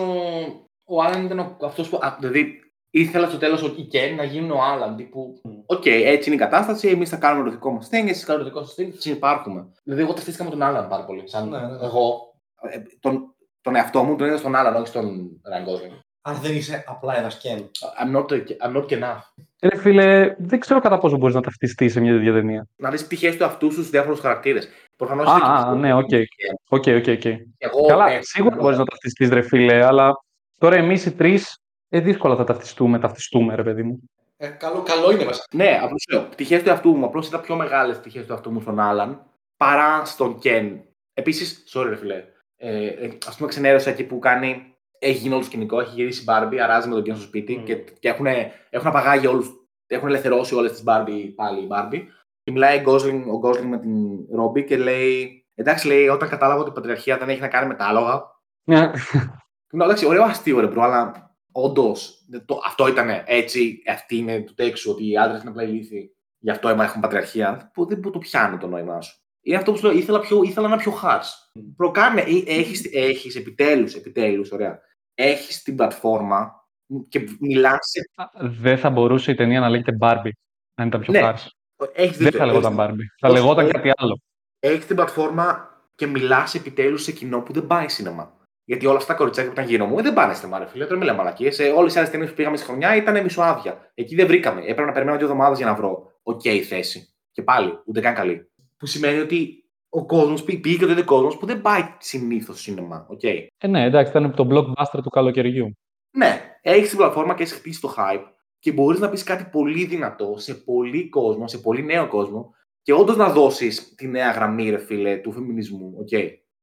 Ο Άλαν ήταν αυτός που. α, Δηλαδή, ήθελα στο τέλος ο Κεν να γίνει ο Άλαν. Τύπου, Μμ. Οκ, έτσι είναι η κατάσταση. Εμείς θα κάνουμε το δικό μας thing, εσείς κάνετε το δικό σας thing, συνυπάρχουμε. Δηλαδή, εγώ ταυτίστηκα με τον Άλαν πάρα πολύ. Σαν Ναι, ναι, ναι. εγώ. ε, τον, τον εαυτό μου τον είδα στον Άλαν, όχι στον Ryan Gosling. Αν δεν είσαι απλά ένας Κεν. I'm not, I'm not enough. Ρε φίλε, δεν ξέρω κατά πόσο μπορείς να ταυτιστείς σε μια τέτοια ταινία. Να δεις πτυχές του εαυτού σου στους διάφορους χαρακτήρες. Προφανώς. Α, α, ναι, οκ. Οκ, οκ, οκ. Εγώ, Καλά, ε, σίγουρα μπορείς να ταυτιστείς, ρε φίλε, αλλά τώρα εμείς οι τρεις ε, δύσκολα θα ταυτιστούμε, ταυτιστούμε, ρε παιδί μου. Ε, καλό, καλό είναι βασικά. Ναι, απλώς λέω. Πτυχές του εαυτού μου. Απλώς είδα πιο μεγάλες πτυχές του εαυτού μου στον Άλαν παρά στον Κεν. Επίσης, sorry, ρε φίλε. Ε, ε, Ας πούμε, ξενέρωσα εκεί που κάνει. Έχει γίνει όλο το σκηνικό, έχει γυρίσει η Μπάρμπι, αράζει με τον Κεν στο σπίτι Mm. και, και έχουν, έχουν απαγάγει όλους. Έχουν ελευθερώσει όλες τις Μπάρμπι πάλι η Μπάρμπι. Και μιλάει ο Gosling, ο Gosling με την Ρόμπι και λέει. Εντάξει, λέει, όταν κατάλαβα ότι η πατριαρχία δεν έχει να κάνει με τα άλογα. Ναι. Ναι, εντάξει, ωραίο αστείο, ρε, bro, αλλά όντως αυτό ήταν έτσι. Αυτή είναι το τέξου, ότι οι άντρες είναι απλά ηλίθιοι. Γι' αυτό αίμα έχουν πατριαρχία. Που δεν που το πιάνω το νόημά σου. Είναι αυτό που σου λέω, ήθελα, πιο, ήθελα ένα πιο hard. Προκάνε, έχεις, έχεις επιτέλους, επιτέλους, ωραία. Έχεις την πλατφόρμα και μιλάς σε... δεν θα μπορούσε η ταινία να λέγεται Barbie, αν ήταν πιο Ναι, χάρη. Έχεις Δεν δίκιο, θα λεγόταν έχεις- Barbie. Θα Όχι, λεγόταν όχι. κάτι άλλο. Έχεις την πλατφόρμα και μιλάς επιτέλους σε κοινό που δεν πάει σινεμά. Γιατί όλα αυτά τα κοριτσάκια που ήταν γύρω μου ε, δεν πάνε σινεμά, ρε φίλε. Τώρα μιλάμε μαλακίες. Ε, Όλες οι άλλες ταινίες που πήγαμε στη χρονιά ήταν μισοάδια. Εκεί δεν βρήκαμε. Έπρεπε να περιμένω δύο εβδομάδες για να βρω οκ θέση. Και πάλι, ούτε καν καλή. Που σημαίνει ότι ο κόσμος πήγε και ο κόσμος που δεν πάει συνήθως σινεμά. οκ. Ε, ναι, εντάξει, ήταν το blockbuster του καλοκαιριού. Ναι, έχεις την πλατφόρμα και έχεις χτίσει το hype και μπορείς να πεις κάτι πολύ δυνατό σε πολύ κόσμο, σε πολύ νέο κόσμο και όντως να δώσεις τη νέα γραμμή, ρε φίλε, του φεμινισμού. οκ. Ε,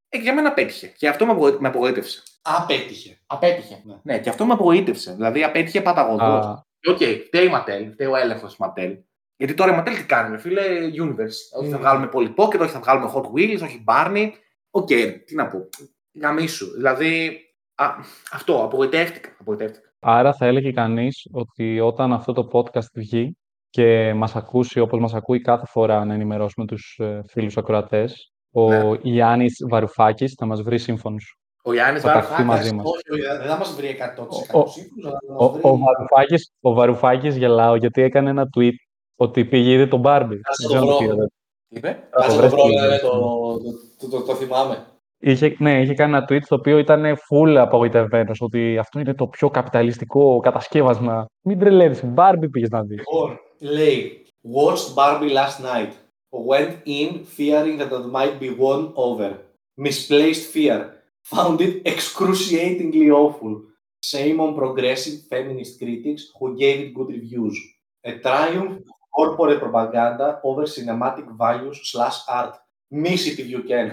και για μένα πέτυχε. Και αυτό με απογοή- με απογοήτευσε. Απέτυχε. Απέτυχε. Ναι. Ναι. και αυτό με απογοήτευσε. Δηλαδή απέτυχε παταγωδώς. Α, Οκ, φταίει η Ματέλ, φταίει ο έλεγχος της Ματέλ. Γιατί τώρα η Ματέλ τι κάνει, ρε φίλε, Universe. Όχι θα Mm. βγάλουμε Polly Pocket, όχι θα βγάλουμε Hot Wheels, όχι Barney. Οκ, τι να πω. Γαμίσου. Δηλαδή, α, αυτό, απογοητεύτηκα. απογοητεύτηκα. άρα θα έλεγε κανείς ότι όταν αυτό το podcast βγει και μας ακούσει όπως μας ακούει κάθε φορά να ενημερώσουμε τους ε, φίλους ακροατές, ο Ναι. Γιάννης Βαρουφάκης θα μας βρει σύμφωνους. Ο Γιάννης Θα ταχθεί Βαρουφάκης; μαζί μας. Όχι, όχι, δεν θα μας βρει 100% Ο- ο- σύμφωνος, αλλά θα Ο, μας ο, βρει. Βαρουφάκης, ο Βαρουφάκης γελάω γιατί έκανε ένα tweet Ότι πήγε είδε τον Barbie. Κάτσε Δεν το ξέρω αν βρω. είδατε. Τι είπε; Κάτσε το βρες βρω, τι ναι, είναι. το, το, το, το, το θυμάμαι. Είχε, ναι, είχε κάνει ένα tweet το οποίο ήταν full απογοητευμένος ότι αυτό είναι το πιο καπιταλιστικό κατασκεύασμα. Μην τρελαίνεις, Barbie πήγες να δεις. Λοιπόν, λέει, watched Barbie last night. Went in fearing that it might be won over. Misplaced fear. Found it excruciatingly awful. Shame on progressive feminist critics who gave it good reviews. A triumph of corporate propaganda over cinematic values slash art. Miss it if you can.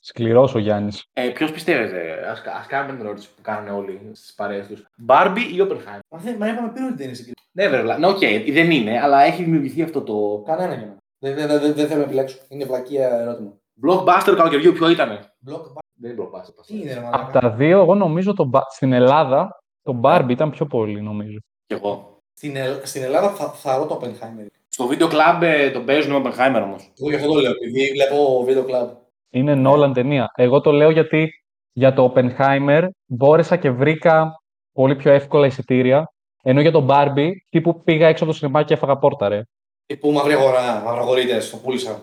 Σκληρός ο Γιάννης. Ε, Ποιος πιστεύετε, ας, ας κάνουμε την ερώτηση που κάνουν όλοι στις παρέες τους. Barbie ή Oppenheimer; Μα, δεν, μα είπαμε πριν ότι δεν είναι συγκρίσιμο. Ναι, βέβαια. Ναι, οκ, δεν είναι, αλλά έχει δημιουργηθεί αυτό το. Κανένα για μένα. Δεν, δεν, δεν, δεν θέλω να επιλέξω. Είναι βλακία ερώτημα. Blockbuster του καλοκαιριού, ποιο ήταν. Block, Δεν είναι Blockbuster. τι είναι, ρε Από μαλάκα. τα δύο, εγώ νομίζω το, Ba- στην Ελλάδα το Barbie ήταν πιο πολύ, νομίζω. Κι εγώ. Στην, El- στην Ελλάδα θα, θα ρω το Oppenheimer. Στο βίντεο κλαμπ ε, τον παίζουν με Oppenheimer όμως. Εγώ γι' αυτό το λέω, επειδή βλέπω βίντεο κλαμπ. Είναι Nolan ταινία. Εγώ το λέω γιατί για το Oppenheimer μπόρεσα και βρήκα πολύ πιο εύκολα εισιτήρια. Ενώ για τον Barbie, τύπου πήγα έξω από το σινεμά και έφαγα πόρτα, ρε. Ε, Πού μαύρη αγορά, μαυραγορίτες, το πούλησα.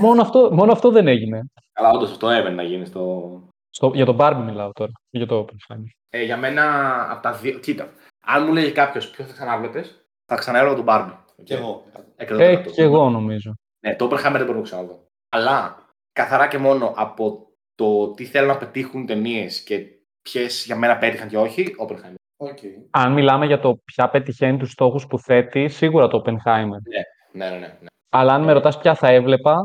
μόνο, αυτό, μόνο αυτό δεν έγινε. Αλλά όντως αυτό έβαινε να γίνει στο. Στο, για τον Barbie μιλάω τώρα, και για το Oppenheimer. Ε, για μένα από τα δύο. Κοίτα, αν μου έλεγε κάποιος ποια θα ξανάβλεπα, θα ξανάβλεπα τον Barbie. Κι εγώ. Ε, και εγώ νομίζω. Ναι, το Oppenheimer δεν μπορώ να το ξαναδώ. Αλλά καθαρά και μόνο από το τι θέλουν να πετύχουν ταινίες και ποιες για μένα πέτυχαν και όχι, Oppenheimer. Οκ. Αν μιλάμε για το ποια πετυχαίνει τους στόχους που θέτει, σίγουρα το Oppenheimer. Ναι, ναι, ναι. ναι. Αλλά αν με ρωτάς ποια θα έβλεπα,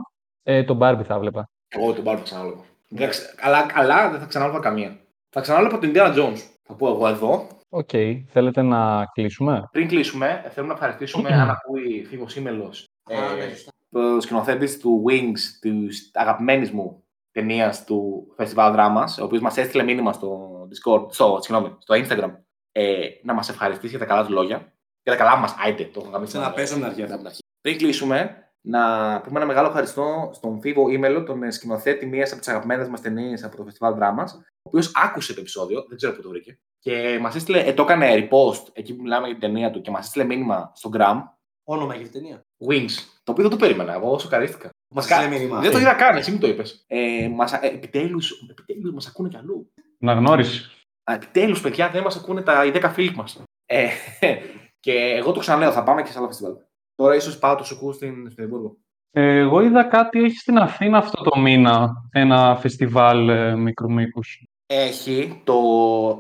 ε, τον Barbie θα έβλεπα. Εγώ τον Barbie θα ξανάβλεπα. Δεν θα ξα- Αλλά, αλλά δεν θα ξανάβλεπα καμία. Θα ξανάβλεπα την Indiana Jones. Θα πω εγώ εδώ. Οκ, θέλετε να κλείσουμε; Πριν κλείσουμε, ε, θέλουμε να ευχαριστήσουμε αν ακούει Φοίβο Σίμελο, Α, ναι, σωστά. ο σκηνοθέτης του Wings, της αγαπημένης μου ταινίας του Φεστιβάλ Δράμας, ο οποίος μας έστειλε μήνυμα στο Discord, στο, συγγνώμη, στο Instagram, ε, να μας ευχαριστήσει για τα καλά του λόγια. Για τα καλά μας, άιτε, το έχω γαμήσει. Ξαναπέσαμε την αρχή. από την αρχή. Πριν κλείσουμε, να πούμε ένα μεγάλο ευχαριστώ στον Φίβο Ήμελο, τον ε, σκηνοθέτη μία από τις αγαπημένες μας ταινίες από το Festival Drama, ο οποίος άκουσε το επεισόδιο, δεν ξέρω πού το βρήκε, και μας έστειλε, ε, το έκανε repost εκεί που μιλάμε για την ταινία του και μας έστειλε μήνυμα στο Gram Όνομα για την ταινία. Wings. Το οποίο δεν το περίμενα. Εγώ σοκαρίστηκα. Μας κα- έστειλε μήνυμα. Δεν το είδα καν, εσύ μου το είπες. Ε, μας, ε, επιτέλους, επιτέλους μας ακούνε κι αλλού. Να γνώρισε. Α, Επιτέλους, παιδιά, δεν μας ακούνε τα, οι 10 φίλοι μας. Ε, και εγώ το ξαναλέω, θα πάμε και σε άλλα φεστιβάλ. Τώρα ίσως πάω το σουκού στην, στην Εδιμβούργο. Ε, εγώ είδα κάτι, έχει στην Αθήνα αυτό το μήνα, ένα φεστιβάλ ε, μικρού μήκους. Έχει το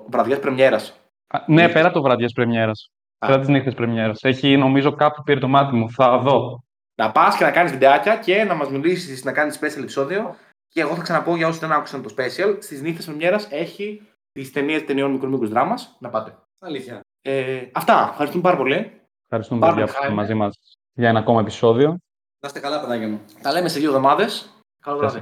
βραδιάς πρεμιέρας. Α, Ναι, πέρα το βραδιές πρεμιέρας. Α. Πέρα τις νύχτες πρεμιέρας. Έχει, νομίζω, κάπου πήρε το μάτι μου. Θα δω. Να πας και να κάνεις βιντεάκια και να μας μιλήσεις, να κάνεις special επεισόδιο. Και εγώ θα ξαναπώ για όσους δεν άκουσαν το special, στις νύχτες πρεμιέρας έχει τις ταινίες ταινιών μικρού μήκους δράμας. Να πάτε. Αλήθεια. Ε, αυτά. Ευχαριστούμε πάρα πολύ. Ευχαριστούμε Πάρτε παιδιά που είστε χάρη. μαζί μας για ένα ακόμα επεισόδιο. Να είστε καλά, παιδάκια μου. Τα λέμε σε δύο εβδομάδες. Καλό βράδυ.